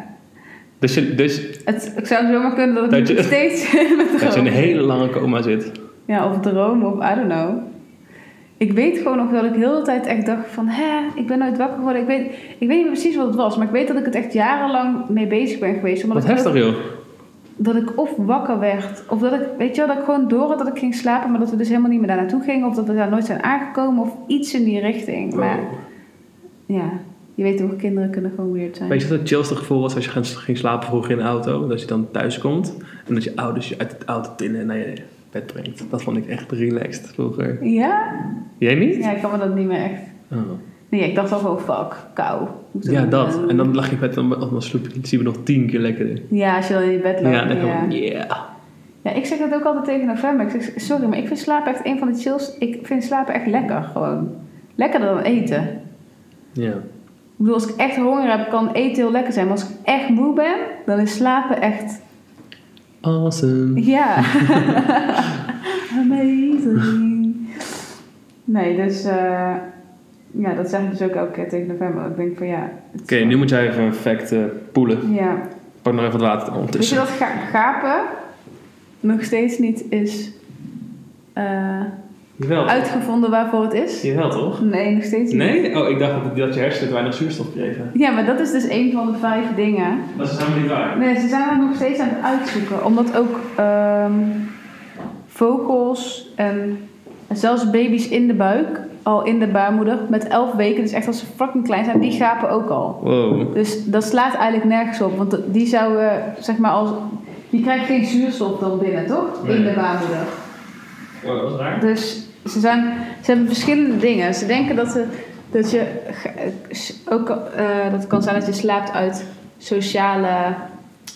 Speaker 1: Dus, je, dus
Speaker 2: Het, ik zou zomaar kunnen dat ik
Speaker 1: Dat je-
Speaker 2: nog steeds [LAUGHS] met
Speaker 1: dat je in een hele lange coma zit.
Speaker 2: Ja, of droom, of I don't know. Ik weet gewoon nog dat ik heel de hele tijd echt dacht van... Hè, ik ben nooit wakker geworden. Ik weet, ik weet niet precies wat het was. Maar ik weet dat ik het echt jarenlang mee bezig ben geweest. Omdat
Speaker 1: Wat heftig joh.
Speaker 2: Dat ik of wakker werd. Of dat ik, weet je wel, dat ik gewoon door had dat ik ging slapen. Maar dat we dus helemaal niet meer daar naartoe gingen. Of dat we daar nooit zijn aangekomen. Of iets in die richting. Maar ja, je weet toch, kinderen kunnen gewoon weird zijn.
Speaker 1: Weet je wat het chillste gevoel was als je ging- slapen vroeger in de auto? Dat je dan thuis komt en dat je ouders je uit het auto tinnen en naar je bed brengt. Dat vond ik echt relaxed vroeger.
Speaker 2: Ja?
Speaker 1: Jij niet?
Speaker 2: Ja, ik kan me dat niet meer echt...
Speaker 1: Oh.
Speaker 2: Nee, ik dacht al gewoon fuck, kou.
Speaker 1: Ja,
Speaker 2: doen.
Speaker 1: dat. En dan lag je in bed en dan, dan sloep je, zien we nog tien keer lekkerder.
Speaker 2: Ja, als je dan in je bed
Speaker 1: Ja, en
Speaker 2: Ja,
Speaker 1: dan gewoon, yeah.
Speaker 2: ja. ik zeg dat ook altijd tegen november. Ik zeg, sorry, maar ik vind slapen echt een van de chills. Ik vind slapen echt lekker, gewoon. Lekkerder dan eten.
Speaker 1: Ja.
Speaker 2: Ik bedoel, als ik echt honger heb, kan eten heel lekker zijn. Maar als ik echt moe ben, dan is slapen echt...
Speaker 1: Awesome.
Speaker 2: Ja. [LAUGHS] Amazing. Nee, dus... eh, ja, dat zeg ik dus ook elke keer tegen november. Ik denk van ja... het
Speaker 1: Oké, nu moet jij even een fact eh, poelen.
Speaker 2: Ja,
Speaker 1: Pak nog even wat water
Speaker 2: Weet je
Speaker 1: ondertussen.
Speaker 2: dat ga- gapen nog steeds niet is eh,
Speaker 1: Jawel.
Speaker 2: uitgevonden waarvoor het is?
Speaker 1: Jawel toch?
Speaker 2: Nee, nog steeds niet.
Speaker 1: Nee? Oh, ik dacht dat, dat je hersenen weinig zuurstof kregen.
Speaker 2: Ja, maar dat is dus een van de vijf dingen.
Speaker 1: Dat is helemaal niet waar.
Speaker 2: Nee, ze zijn er nog steeds aan het uitzoeken. Omdat ook ehm, vogels en zelfs baby's in de buik, al in de baarmoeder, met elf weken, dus echt als ze fucking klein zijn, die gapen ook al.
Speaker 1: Wow.
Speaker 2: Dus dat slaat eigenlijk nergens op. Want die zouden, zeg maar, als, die krijgt geen zuurstof dan binnen, toch? In de baarmoeder.
Speaker 1: Wow, dat is raar.
Speaker 2: Dus ze, zijn, ze hebben verschillende dingen. Ze denken dat, ze, dat je ge- ook eh, dat het kan zijn dat je slaapt uit sociale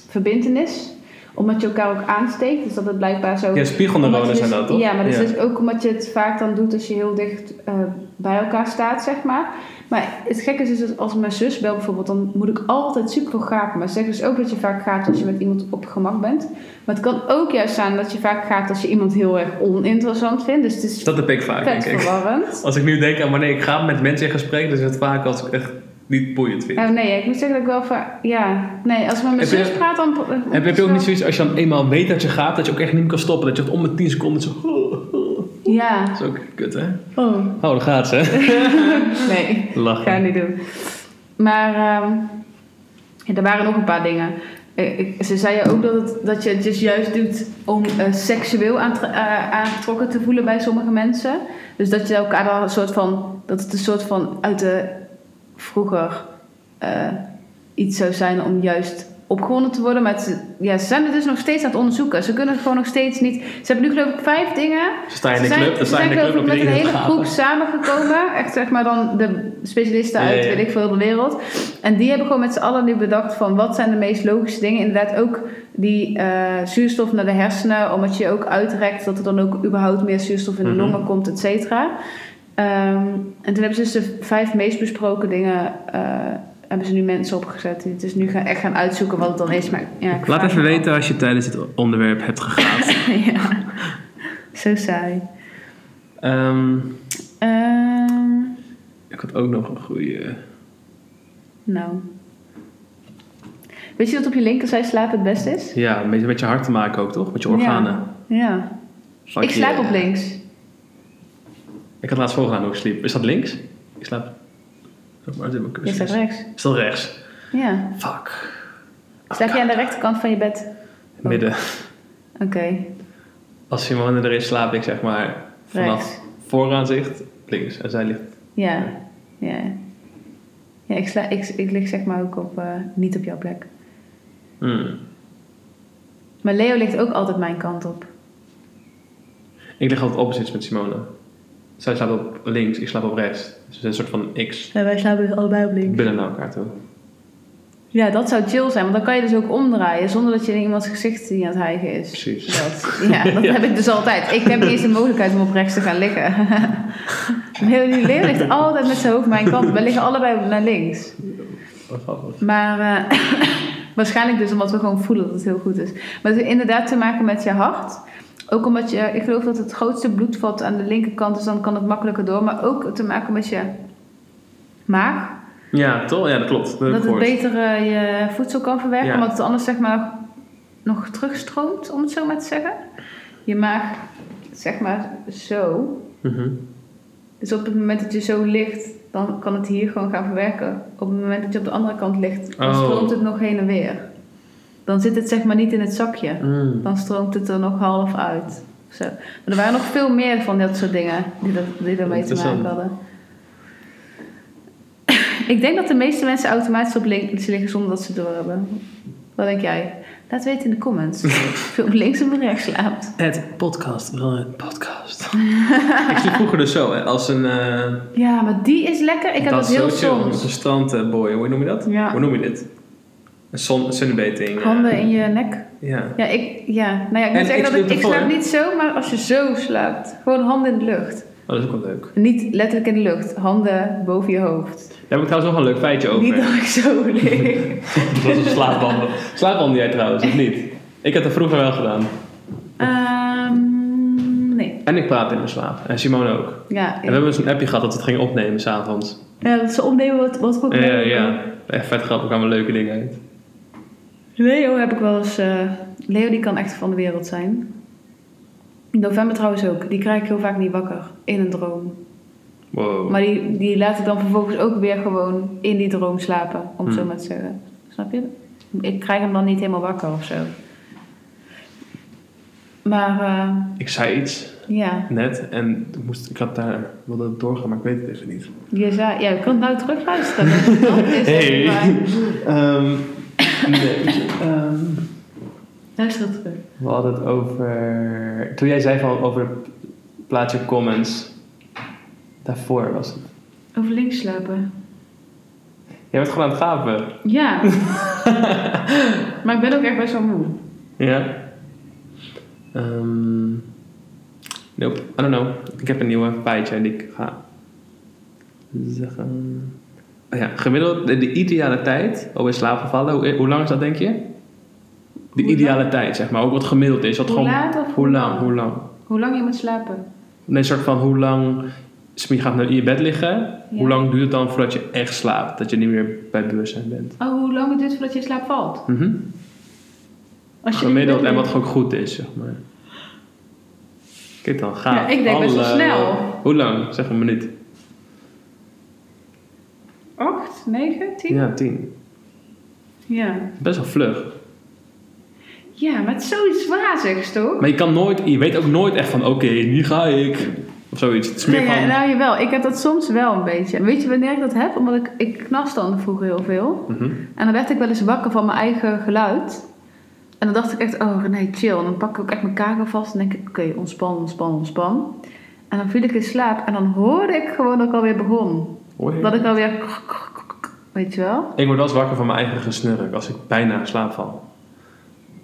Speaker 2: verbindenis. Omdat je elkaar ook aansteekt. Dus dat het blijkbaar zo...
Speaker 1: Ja, spiegelneuronen zijn
Speaker 2: dus-
Speaker 1: dat toch?
Speaker 2: Ja, maar dat is dus ook omdat je het vaak dan doet als je heel dicht eh, bij elkaar staat, zeg maar. Maar het gekke is dus dat als mijn zus belt bijvoorbeeld, dan moet ik altijd super veel gapen. Maar ze zeggen dus ook dat je vaak gaat als je met iemand op gemak bent. Maar het kan ook juist zijn dat je vaak gaat als je iemand heel erg oninteressant vindt. Dus het is
Speaker 1: Dat heb ik vaak, denk ik.
Speaker 2: verwarrend.
Speaker 1: Als ik nu denk aan wanneer ik ga met mensen in gesprek, dan is het vaak als ik echt niet boeiend vind.
Speaker 2: Oh nee, ik moet zeggen dat ik wel vaak... Ja, nee, als ik met mijn
Speaker 1: Heb je-
Speaker 2: zus praat, dan...
Speaker 1: Heb, heb je ook niet zoiets als je dan eenmaal weet dat je gaat, dat je ook echt niet meer kan stoppen? Dat je het om de 10 seconden zo.
Speaker 2: Ja.
Speaker 1: Dat is ook kut, hè?
Speaker 2: Oh.
Speaker 1: Oh, daar gaat ze. [LAUGHS]
Speaker 2: Nee.
Speaker 1: Lachen.
Speaker 2: Ga ik niet doen. Maar ehm, ja, er waren nog een paar dingen. Eh, ik- ze zeiden ook dat, het, dat je het dus juist doet om eh, seksueel eh, aangetrokken te voelen bij sommige mensen. Dus dat je elkaar dan een soort van... Dat het een soort van uit de vroeger eh, iets zou zijn om juist opgewonden te worden. Maar het, ja, ze zijn het dus nog steeds aan het onderzoeken. Ze kunnen het gewoon nog steeds niet... Ze hebben nu geloof ik vijf dingen
Speaker 1: Ze staan in de club,
Speaker 2: ze zijn geloof
Speaker 1: club
Speaker 2: ik met een hele groep samengekomen. Echt zeg maar dan de specialisten uit,
Speaker 1: ja, ja.
Speaker 2: weet ik veel, de wereld. En die hebben gewoon met z'n allen nu bedacht van wat zijn de meest logische dingen. Inderdaad ook die eh, zuurstof naar de hersenen. Omdat je ook uitrekt dat er dan ook überhaupt meer zuurstof in de
Speaker 1: Mhm.
Speaker 2: longen komt, et cetera. Ehm, en toen hebben ze dus de vijf meest besproken dingen... eh, hebben ze nu mensen opgezet die het dus nu gaan, echt gaan uitzoeken wat het dan is. Maar, ja, ik
Speaker 1: Laat even weten als je tijdens het onderwerp hebt gegaan. [LAUGHS]
Speaker 2: ja, zo saai.
Speaker 1: Ehm,
Speaker 2: Ehm,
Speaker 1: ik had ook nog een goede.
Speaker 2: nou. Weet je dat op je linkerzij slapen het beste is?
Speaker 1: Ja, een beetje met je hart te maken ook, toch? Met je organen.
Speaker 2: Ja.
Speaker 1: Fuck
Speaker 2: ik slaap op links.
Speaker 1: Ik had laatst voorgedaan hoe ik sliep. Is dat links? Ik slaap. Oh, maar
Speaker 2: Je staat rechts.
Speaker 1: Dat rechts?
Speaker 2: Ja.
Speaker 1: Fuck.
Speaker 2: Slaap je aan de rechterkant van je bed?
Speaker 1: Midden.
Speaker 2: Oké.
Speaker 1: Als Simone er is, slaap ik zeg maar vanaf
Speaker 2: Rechts.
Speaker 1: vooraanzicht links. En zij ligt.
Speaker 2: Ja. Ja. Ja, ik, sla, ik, ik lig zeg maar ook op, eh, niet op jouw plek.
Speaker 1: Hmm.
Speaker 2: Maar Leo ligt ook altijd mijn kant op.
Speaker 1: Ik lig altijd opposites met Simone. Zij slaapt op links, ik slaap op rechts. Dus we zijn een soort van X
Speaker 2: En wij slapen dus allebei op links.
Speaker 1: binnen naar elkaar toe.
Speaker 2: Ja, dat zou chill zijn, want dan kan je dus ook omdraaien zonder dat je in iemands gezicht die aan het hijgen is.
Speaker 1: Precies.
Speaker 2: Dat, [LAUGHS] ja, dat
Speaker 1: Ja.
Speaker 2: heb ik dus altijd. Ik heb niet eens de mogelijkheid om op rechts te gaan liggen. [LAUGHS] Leo ligt altijd met zijn hoofd mijn kant. We liggen allebei naar links. Maar eh, [LAUGHS] waarschijnlijk dus omdat we gewoon voelen dat het heel goed is. Maar het heeft inderdaad te maken met je hart. Ook omdat je, ik geloof dat het grootste bloedvat aan de linkerkant is, dan kan het makkelijker door. Maar ook te maken met je maag.
Speaker 1: Ja, toch? Ja, dat klopt. Dat
Speaker 2: het beter eh, je voedsel kan verwerken,
Speaker 1: Ja.
Speaker 2: omdat het anders zeg maar nog terugstroomt, om het zo maar te zeggen. Je maag, zeg maar zo.
Speaker 1: Mhm.
Speaker 2: Dus op het moment dat je zo ligt, dan kan het hier gewoon gaan verwerken. Op het moment dat je op de andere kant ligt, dan
Speaker 1: Oh.
Speaker 2: stroomt het nog heen en weer. Dan zit het zeg maar niet in het zakje.
Speaker 1: Mm.
Speaker 2: Dan stroomt het er nog half uit. Zo. Maar er waren nog veel meer van dat soort dingen die, dat, die ermee te maken hadden. Ik denk dat de meeste mensen automatisch op links liggen zonder dat ze het doorhebben. Wat denk jij? Laat weten in de comments. [LAUGHS] of je op links of rechts slaapt.
Speaker 1: Het podcast. Wel een podcast. [LAUGHS] ik sliep vroeger dus zo, hè, als een... eh
Speaker 2: Ja, maar die is lekker. Ik heb dat,
Speaker 1: is
Speaker 2: heel
Speaker 1: zo chill, als
Speaker 2: soms.
Speaker 1: een strandboy. Hoe noem je dat?
Speaker 2: Ja.
Speaker 1: Hoe noem je dit? Een zon, sunbathing. eh,
Speaker 2: Handen in je nek.
Speaker 1: Ja.
Speaker 2: Ja, ik, ja. Nou ja, ik moet
Speaker 1: En
Speaker 2: zeggen
Speaker 1: ik
Speaker 2: dat ik, ik slaap niet zo, maar als je zo slaapt. Gewoon handen in de lucht.
Speaker 1: Oh, dat is ook wel leuk.
Speaker 2: Niet letterlijk in de lucht. Handen boven je hoofd.
Speaker 1: Daar heb ik trouwens nog een leuk feitje over.
Speaker 2: Niet dat ik zo lig. [LAUGHS]
Speaker 1: Dat was een slaapwandel. Slaapwandel jij trouwens, of niet? Ik heb dat vroeger wel gedaan.
Speaker 2: Ehm, nee.
Speaker 1: En ik praat in mijn slaap. En Simone ook.
Speaker 2: Ja,
Speaker 1: En we hebben dus een appje gehad dat we het gingen opnemen s'avonds.
Speaker 2: ja, dat ze opnemen wat, wat goed
Speaker 1: Ja, ja, ja. Echt vet grappig, kwamen leuke dingen uit.
Speaker 2: Leo heb ik wel eens... eh, Leo die kan echt van de wereld zijn. November trouwens ook. Die krijg ik heel vaak niet wakker. In een droom.
Speaker 1: Wow.
Speaker 2: Maar die, die laat ik dan vervolgens ook weer gewoon in die droom slapen. Om zo
Speaker 1: Hmm.
Speaker 2: maar te zeggen. Snap je? Ik krijg hem dan niet helemaal wakker of zo. Maar eh,
Speaker 1: Ik zei iets
Speaker 2: ja,
Speaker 1: net en ik moest, ik had daar, wilde het doorgaan, maar ik weet het even niet.
Speaker 2: je zei... Ja, je kan het nou terugluisteren. [LAUGHS] Is
Speaker 1: Hey. Nee, ehm,
Speaker 2: Luister het terug.
Speaker 1: we hadden het over... Toen jij zei van over het plaatje comments, daarvoor was het.
Speaker 2: Over links slapen.
Speaker 1: Jij bent gewoon aan het gapen.
Speaker 2: Ja. [LAUGHS] maar ik ben ook echt best wel moe.
Speaker 1: Ja. Ehm nope, I don't know. Ik heb een nieuwe feitje die ik ga zeggen. Oh ja, gemiddeld de, de ideale tijd om in slaap te vallen. Hoe, hoe lang is dat denk je? De
Speaker 2: Hoe
Speaker 1: ideale
Speaker 2: lang?
Speaker 1: tijd, zeg maar. Ook wat gemiddeld is. Wat
Speaker 2: Hoe
Speaker 1: gewoon,
Speaker 2: laat of
Speaker 1: hoe lang?
Speaker 2: lang?
Speaker 1: Hoe lang?
Speaker 2: Hoe lang je moet slapen?
Speaker 1: Nee, een soort van hoe lang. Je gaat naar in je bed liggen. Hoe lang duurt het dan voordat je echt slaapt? Dat je niet meer bij bewustzijn bent?
Speaker 2: Oh, hoe lang het duurt voordat je in slaap valt?
Speaker 1: Mhm.
Speaker 2: Als je
Speaker 1: Gemiddeld en wat gewoon goed is, zeg maar. Kijk dan, ga.
Speaker 2: Ja, ik denk best wel snel.
Speaker 1: Hoe lang? Zeg een minuut.
Speaker 2: Acht, negen, tien?
Speaker 1: Ja, tien.
Speaker 2: Ja.
Speaker 1: Best wel vlug.
Speaker 2: Ja, maar het is zoiets wazigs, toch?
Speaker 1: Maar je kan nooit, je weet ook nooit echt van, oké, nu ga ik. Of zoiets. Het is meer
Speaker 2: Nee,
Speaker 1: van,
Speaker 2: ja, nou jawel, ik heb dat soms wel een beetje. Weet je wanneer ik dat heb? Omdat ik, ik dan vroeger heel veel.
Speaker 1: Mhm.
Speaker 2: En dan werd ik wel eens wakker van mijn eigen geluid. En dan dacht ik echt, oh René, chill. En dan pak ik ook echt mijn kaken vast en denk ik, oké, ontspan, ontspan, ontspan. En dan viel ik in slaap en dan hoorde ik gewoon dat ik alweer begon.
Speaker 1: Hoor je?
Speaker 2: Dat ik alweer, weet je wel?
Speaker 1: Ik word wel eens wakker van mijn eigen gesnurk als ik bijna in slaap val.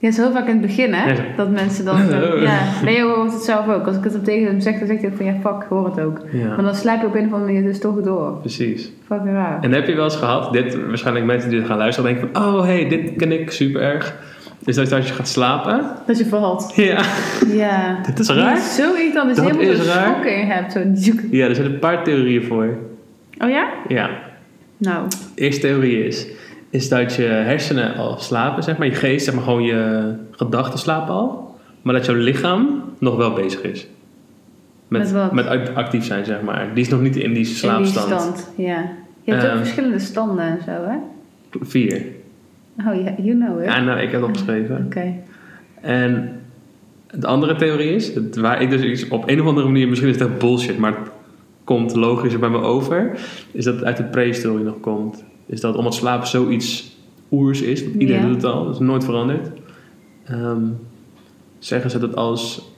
Speaker 2: Ja, zo vaak in het begin, hè?
Speaker 1: Ja.
Speaker 2: Dat mensen dan zo, [LAUGHS] ja. Leo hoort het zelf ook. Als ik het op tegen hem zeg, dan zegt hij ook van, ja, fuck, ik hoor het ook.
Speaker 1: Ja,
Speaker 2: Maar dan slaap je op een of andere manier dus toch door.
Speaker 1: precies.
Speaker 2: Fucking raar.
Speaker 1: En heb je wel eens gehad, dit, waarschijnlijk mensen die dit gaan luisteren, denken van, oh hey, dit ken ik super erg. Is dat als je gaat slapen,
Speaker 2: Dat je valt. [LAUGHS]
Speaker 1: ja,
Speaker 2: Ja.
Speaker 1: dit is raar.
Speaker 2: Zo irritant. Dus
Speaker 1: Dat
Speaker 2: je helemaal
Speaker 1: is
Speaker 2: zo'n
Speaker 1: raar.
Speaker 2: schok in hebt. Zo.
Speaker 1: Ja, er zijn een paar theorieën voor.
Speaker 2: Oh ja?
Speaker 1: Ja,
Speaker 2: Nou.
Speaker 1: de eerste theorie is, is dat je hersenen al slapen, zeg maar, je geest, zeg maar gewoon je gedachten slapen al, maar dat jouw lichaam nog wel bezig is.
Speaker 2: Met
Speaker 1: met act- actief zijn, zeg maar. Die is nog niet in die slaapstand.
Speaker 2: In die stand, ja. Je hebt ook
Speaker 1: Ehm.
Speaker 2: verschillende standen en zo, hè?
Speaker 1: Vier.
Speaker 2: Oh ja, you know it.
Speaker 1: Ja, nou, ik heb het opgeschreven.
Speaker 2: Oké.
Speaker 1: En de andere theorie is, het- waar ik dus iets op een of andere manier, misschien is echt bullshit, maar komt logischer bij me over, is dat het uit de prehistorie nog komt. Is dat omdat slapen zoiets oers is, want iedereen
Speaker 2: Ja.
Speaker 1: doet het al, dat is nooit veranderd. Ehm, zeggen ze dat als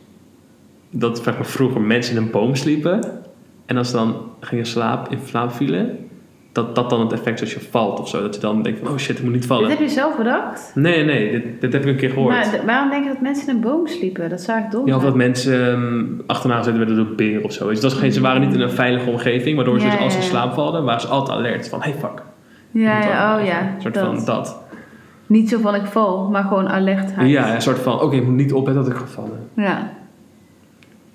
Speaker 1: dat zeg maar, vroeger mensen in een boom sliepen en als ze dan gingen slaap, in slaap vielen, dat dat dan het effect is als je valt of zo. Dat je dan denkt van, oh shit, ik moet niet
Speaker 2: Dit
Speaker 1: vallen.
Speaker 2: heb je zelf bedacht?
Speaker 1: Nee, nee, dit, dit heb ik een keer gehoord.
Speaker 2: Maar waarom denk je dat mensen in een boom sliepen? Dat zou ik dom
Speaker 1: Ja, of dat mensen ehm, achterna gezet werden door beren of zo. Dus dat is geen, ze waren niet in een veilige omgeving, waardoor ze dus als ze slaap valden, waren ze altijd alert van, hey fuck.
Speaker 2: Ja, oh ja.
Speaker 1: Een soort
Speaker 2: dat.
Speaker 1: van dat.
Speaker 2: Niet zo van ik val, maar gewoon alertheid.
Speaker 1: Ja, een soort van, oké, ik moet niet opletten dat ik ga vallen.
Speaker 2: Ja.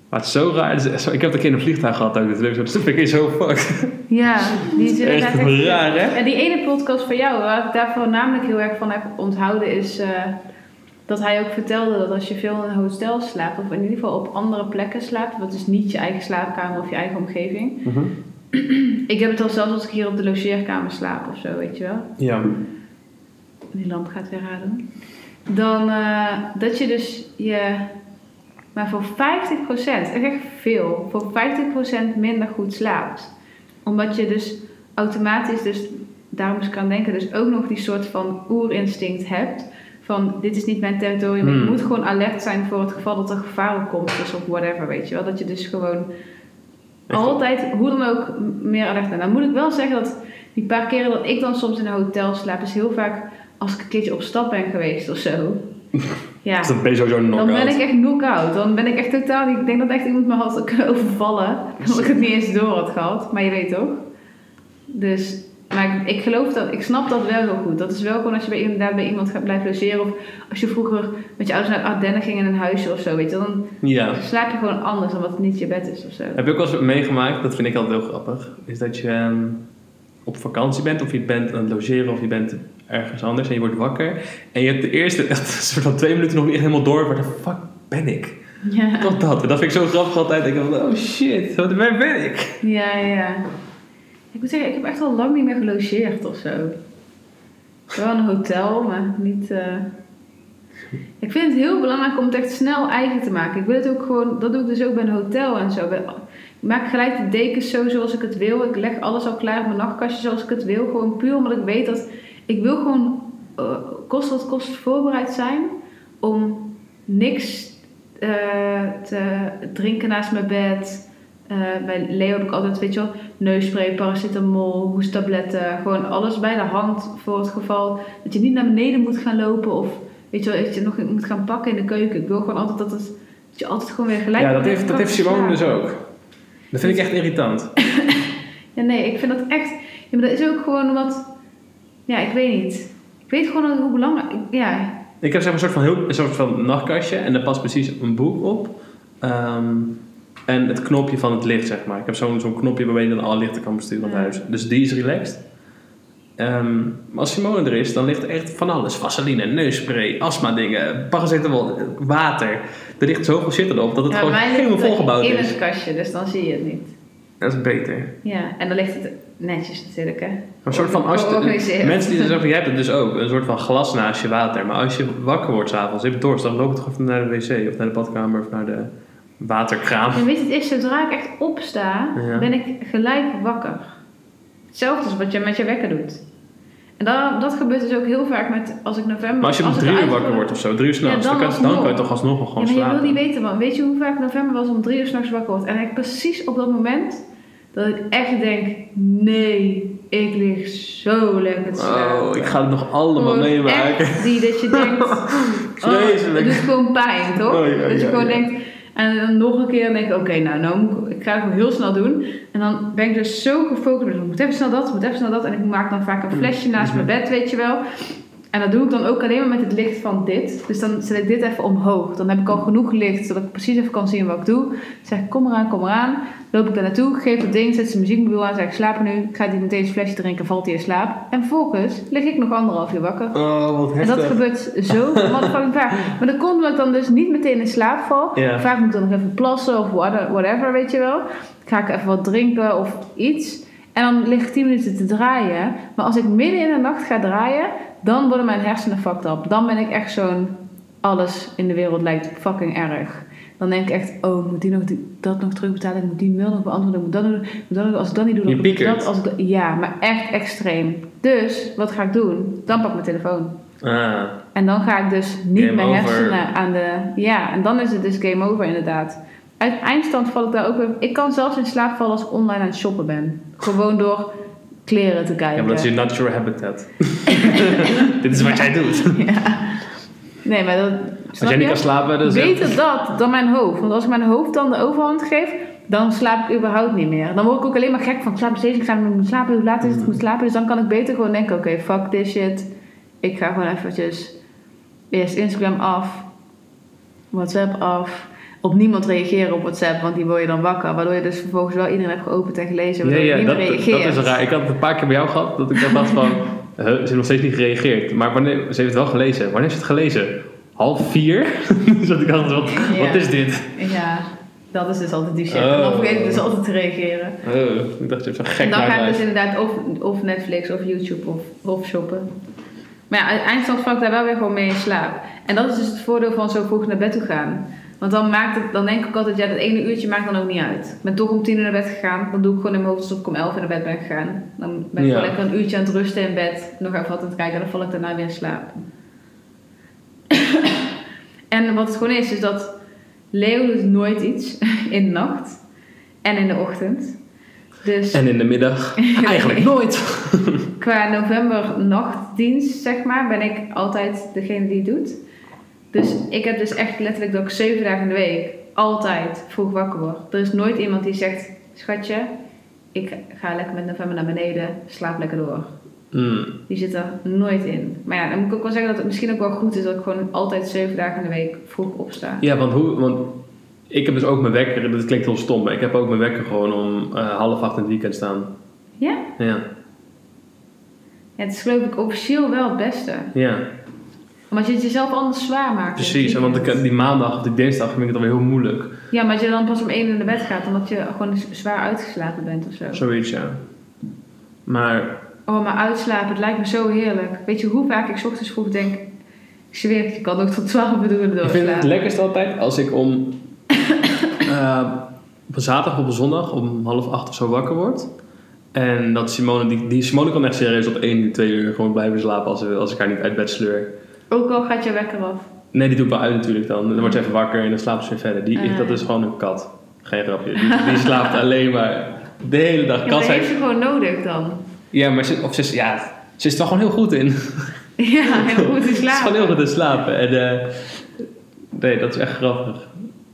Speaker 1: Maar het is zo raar. Het is ik heb het een keer in een vliegtuig gehad ook. Dat dus vind ik zo fuck.
Speaker 2: Ja, die is
Speaker 1: echt raar, hè?
Speaker 2: Ja, die ene podcast van jou, waar ik daar voornamelijk heel erg van heb onthouden, is eh, dat hij ook vertelde dat als je veel in een hotel slaapt, of in ieder geval op andere plekken slaapt, wat is niet je eigen slaapkamer of je eigen omgeving. [CLEARS THROAT] Ik heb het al zelfs als ik hier op de logeerkamer slaap of zo, weet je wel.
Speaker 1: Ja.
Speaker 2: Die lamp gaat weer raden. Dan eh, dat je dus je, maar voor 50%, echt echt veel, voor 50% minder goed slaapt. Omdat je dus automatisch, dus daarom ik aan denken, dus ook nog die soort van oerinstinct hebt. Van dit is niet mijn territorium,
Speaker 1: Hmm.
Speaker 2: ik moet gewoon alert zijn voor het geval dat er gevaar op komt, dus of whatever, weet je wel. Dat je dus gewoon
Speaker 1: Echt?
Speaker 2: altijd, hoe dan ook, meer alert bent. Nou moet ik wel zeggen dat die paar keren dat ik dan soms in een hotel slaap, is heel vaak als ik een keertje op stap ben geweest of zo. [LAUGHS] Ja,
Speaker 1: Dus dan ben je sowieso een
Speaker 2: dan ben ik echt knock-out. Dan ben ik echt totaal. Ik denk dat echt iemand me had kunnen [LAUGHS] overvallen. Omdat ik het niet eens door had gehad. Maar je weet toch? Dus... Maar ik, ik geloof dat... Ik snap dat wel heel goed. Dat is wel gewoon als je bij, inderdaad bij iemand gaat blijven logeren. Of als je vroeger met je ouders naar Ardennen ging in een huisje of zo. Weet je, dan
Speaker 1: Ja.
Speaker 2: slaap je gewoon anders dan wat het niet je bed is of zo.
Speaker 1: Heb je ook wel eens meegemaakt, dat vind ik altijd heel grappig, is dat je ehm, op vakantie bent, of je bent aan het logeren, of je bent ergens anders en je wordt wakker. En je hebt de eerste, [LAUGHS] echt soort van twee minuten nog niet helemaal door, waar de fuck ben ik?
Speaker 2: Ja.
Speaker 1: Tot dat. En dat vind ik zo grappig altijd. Ik denk van, oh shit, waar ben ik?
Speaker 2: Ja, ja. Ik moet zeggen, ik heb echt al lang niet meer gelogeerd of zo. Wel een hotel, maar niet... eh. Ik vind het heel belangrijk om het echt snel eigen te maken. Ik wil het ook gewoon... Dat doe ik dus ook bij een hotel en zo. Ik maak gelijk de dekens zo zoals ik het wil. Ik leg alles al klaar op mijn nachtkastje zoals ik het wil. Gewoon puur omdat ik weet dat... Ik wil gewoon, eh, kost wat kost, voorbereid zijn... om niks eh, te drinken naast mijn bed... Eh, bij Leo heb ik altijd, weet je wel, neusspray, paracetamol, hoesttabletten. Gewoon alles bij de hand voor het geval dat je niet naar beneden moet gaan lopen of weet je wel, dat je nog moet gaan pakken in de keuken. Ik wil gewoon altijd dat, het, dat je altijd gewoon weer gelijk
Speaker 1: Ja, dat heeft, dat heeft Simone dus ook. Dat vind ik echt irritant. [LAUGHS]
Speaker 2: Ja, nee, ik vind dat echt... Ja, maar dat is ook gewoon wat... Ja, ik weet niet. Ik weet gewoon hoe belangrijk... Ja,
Speaker 1: Ik heb zeg maar een soort van, heel, een soort van nachtkastje en daar past precies een boek op. Ehm, en het knopje van het licht, zeg maar. Ik heb zo'n zo'n knopje waarmee je dan alle lichten kan besturen in het
Speaker 2: Ja.
Speaker 1: huis. Dus die is relaxed. Ehm, maar als Simone er is, dan ligt er echt van alles. Vaseline, neusspray, astma dingen, paracetamol, water. Er ligt zoveel shit erop dat het
Speaker 2: ja
Speaker 1: gewoon helemaal volgebouwd
Speaker 2: in
Speaker 1: is.
Speaker 2: het kastje, dus dan zie je het niet.
Speaker 1: Dat is beter.
Speaker 2: Ja, en dan ligt het netjes natuurlijk, hè.
Speaker 1: Een soort van, als je, mensen die zeggen, jij hebt het dus ook, een soort van glas naast je water. Maar als je wakker wordt s'avonds, je hebt dorst, dan loop je toch even naar de wc of naar de badkamer of naar de waterkraam.
Speaker 2: En weet je, het is zodra ik echt opsta,
Speaker 1: Ja.
Speaker 2: ben ik gelijk wakker. Hetzelfde als wat je met je wekker doet. En dat, dat gebeurt dus ook heel vaak met als ik november.
Speaker 1: Maar als je om drie uur wakker
Speaker 2: word-
Speaker 1: wordt of zo, drie uur s'nachts,
Speaker 2: Ja,
Speaker 1: dan,
Speaker 2: dan
Speaker 1: kan, dan kan je toch alsnog wel gewoon
Speaker 2: ja, maar je wil niet weten, man. Weet je hoe vaak november was om drie uur s'nachts wakker word? En ik precies op dat moment dat ik echt denk: nee, ik lig zo lekker te slapen.
Speaker 1: Oh, ik ga het nog allemaal
Speaker 2: Gewoon
Speaker 1: meemaken.
Speaker 2: echt die dat je denkt, [LAUGHS] oh, het doet gewoon pijn, toch?
Speaker 1: Oh, ja,
Speaker 2: dat je gewoon
Speaker 1: ja.
Speaker 2: denkt, en dan nog een keer denk ik, oké, nou, nou moet ik, ik ga het heel snel doen. En dan ben ik dus zo gefocust, ik moet even snel dat, ik moet even snel dat. En ik maak dan vaak een flesje naast
Speaker 1: Mhm.
Speaker 2: mijn bed, weet je wel. En dat doe ik dan ook alleen maar met het licht van dit. Dus dan zet ik dit even omhoog. Dan heb ik al genoeg licht, zodat ik precies even kan zien wat ik doe. Dan zeg ik, kom eraan, kom eraan. Loop ik daar naartoe, geef het ding, zet zijn muziekmobiel aan, zeg ik, slaap nu. Ik ga die meteen een flesje drinken, valt hij in slaap. En vervolgens lig ik nog anderhalf uur wakker.
Speaker 1: Oh, wat
Speaker 2: En
Speaker 1: heftig.
Speaker 2: dat gebeurt zo [LAUGHS] motherfucking vaak. Maar dat komt omdat ik dan dus niet meteen in slaap val. Vaak moet ik dan nog even plassen of whate- whatever, weet je wel. Ga ik even wat drinken of iets. En dan lig ik 10 minuten te draaien. Maar als ik midden in de nacht ga draaien, dan worden mijn hersenen fucked up. Dan ben ik echt zo'n alles in de wereld lijkt fucking erg. Dan denk ik echt, oh, moet die nog, die- dat nog terugbetalen, ik moet die mail nog beantwoorden, ik moet dat moet dat. Als ik dat niet doe, dan ik dat. Als ik dat- ja, maar echt extreem. Dus, wat ga ik doen? Dan pak ik mijn telefoon.
Speaker 1: Ah,
Speaker 2: En dan ga ik dus niet
Speaker 1: Game
Speaker 2: mijn
Speaker 1: over.
Speaker 2: hersenen aan de... Ja, en dan is het dus game over inderdaad. Uit eindstand val ik daar ook weer... Ik kan zelfs in slaap vallen als ik online aan het shoppen ben. Gewoon door kleren te kijken.
Speaker 1: ja, maar dat is je natural habitat. [LAUGHS] Dit is wat jij doet.
Speaker 2: Ja. Nee, maar dat...
Speaker 1: Als jij niet kan slapen, dan is
Speaker 2: Beter dat dan mijn hoofd. Want als ik mijn hoofd dan de overhand geef, dan slaap ik überhaupt niet meer. Dan word ik ook alleen maar gek van ik slaap steeds, ik slaap, ik moet slapen, hoe laat is het, ik moet slapen. Dus dan kan ik beter gewoon denken, oké, fuck this shit. Ik ga gewoon eventjes eerst Instagram af, WhatsApp af. Op niemand reageren op WhatsApp, want die word je dan wakker. Waardoor je dus vervolgens wel iedereen hebt geopend en gelezen,
Speaker 1: Ja,
Speaker 2: waardoor je
Speaker 1: ja
Speaker 2: niet
Speaker 1: dat,
Speaker 2: meer
Speaker 1: dat
Speaker 2: reageert.
Speaker 1: is raar. Ik had het een paar keer bij jou gehad dat ik dan dacht van... [LAUGHS] huh, ze heeft nog steeds niet gereageerd. Maar wanneer, ze heeft het wel gelezen. Wanneer heeft ze het gelezen? Half vier? [LAUGHS] dus dat ik dacht, wat,
Speaker 2: Ja.
Speaker 1: wat is dit?
Speaker 2: Ja, dat is dus altijd die shit.
Speaker 1: Oh.
Speaker 2: En dan vergeet ik dus altijd te reageren.
Speaker 1: Oh, ik dacht, je hebt zo'n gek
Speaker 2: En dan ga ik dus inderdaad of, of Netflix of YouTube of, of shoppen. Maar ja, eindstand val ik daar wel weer gewoon mee in slaap. En dat is dus het voordeel van zo vroeg naar bed toe gaan. Want dan, maakt het, dan denk ik altijd, ja, dat ene uurtje maakt dan ook niet uit. Ik ben toch om tien uur naar bed gegaan. Dan doe ik gewoon in mijn hoofd alsof ik om elf naar bed ben gegaan. Dan ben ik
Speaker 1: Ja.
Speaker 2: lekker een uurtje aan het rusten in bed. Nog even wat aan het kijken. En dan val ik daarna weer in slaap. [COUGHS] en wat het gewoon is, is dat Leo doet nooit iets [LAUGHS] in de nacht. En in de ochtend. Dus
Speaker 1: En in de middag? [LAUGHS] Eigenlijk nooit.
Speaker 2: qua november nachtdienst, zeg maar, ben ik altijd degene die het doet. Dus ik heb dus echt letterlijk dat ik zeven dagen in de week altijd vroeg wakker word. Er is nooit iemand die zegt, schatje, ik ga lekker met november naar beneden, slaap lekker door.
Speaker 1: Mm.
Speaker 2: Die zit er nooit in. Maar ja, dan moet ik ook wel zeggen dat het misschien ook wel goed is dat ik gewoon altijd zeven dagen in de week vroeg opsta.
Speaker 1: Ja, want, hoe, want ik heb dus ook mijn wekker, dat klinkt heel stom, maar ik heb ook mijn wekker gewoon om eh, half acht in het weekend staan.
Speaker 2: Ja?
Speaker 1: Ja,
Speaker 2: Ja, het is geloof ik officieel wel het beste.
Speaker 1: ja.
Speaker 2: Omdat je het jezelf anders zwaar maakt. in
Speaker 1: precies. En Want ik,
Speaker 2: weekend.
Speaker 1: die maandag of die dinsdag vind ik het alweer heel moeilijk.
Speaker 2: Ja, maar als je dan pas om één uur naar bed gaat, omdat je gewoon zwaar uitgeslapen bent of zo.
Speaker 1: Zoiets, ja. Maar
Speaker 2: Oh, maar uitslapen, het lijkt me zo heerlijk. Weet je hoe vaak ik 's ochtends vroeg denk, ik zweer het, je kan ook tot 12 uur
Speaker 1: ik vind het
Speaker 2: doorslapen.
Speaker 1: lekkerst altijd als ik om [COUGHS] eh, op een zaterdag of op een zondag om half acht of zo wakker word. En dat Simone, die, die Simone kan echt serieus op 1 uur, 2 uur gewoon blijven slapen als, als ik haar niet uit bed sleur.
Speaker 2: Ook al gaat je wekker af.
Speaker 1: Nee, die doe ik wel uit natuurlijk dan. Dan wordt ze even wakker en dan slaapt ze weer verder. Die,
Speaker 2: Ah.
Speaker 1: dat is gewoon een kat. Geen grapje. Die, die slaapt [LAUGHS] alleen maar de hele dag.
Speaker 2: Ja,
Speaker 1: Kat zijn-
Speaker 2: heeft je gewoon nodig dan.
Speaker 1: Ja, maar ze, of ze, is- ja, ze is er wel gewoon heel goed in. [LAUGHS]
Speaker 2: Ja, heel goed te [LAUGHS]
Speaker 1: Het is
Speaker 2: slapen.
Speaker 1: gewoon heel goed te slapen. En, eh, nee, dat is echt grappig.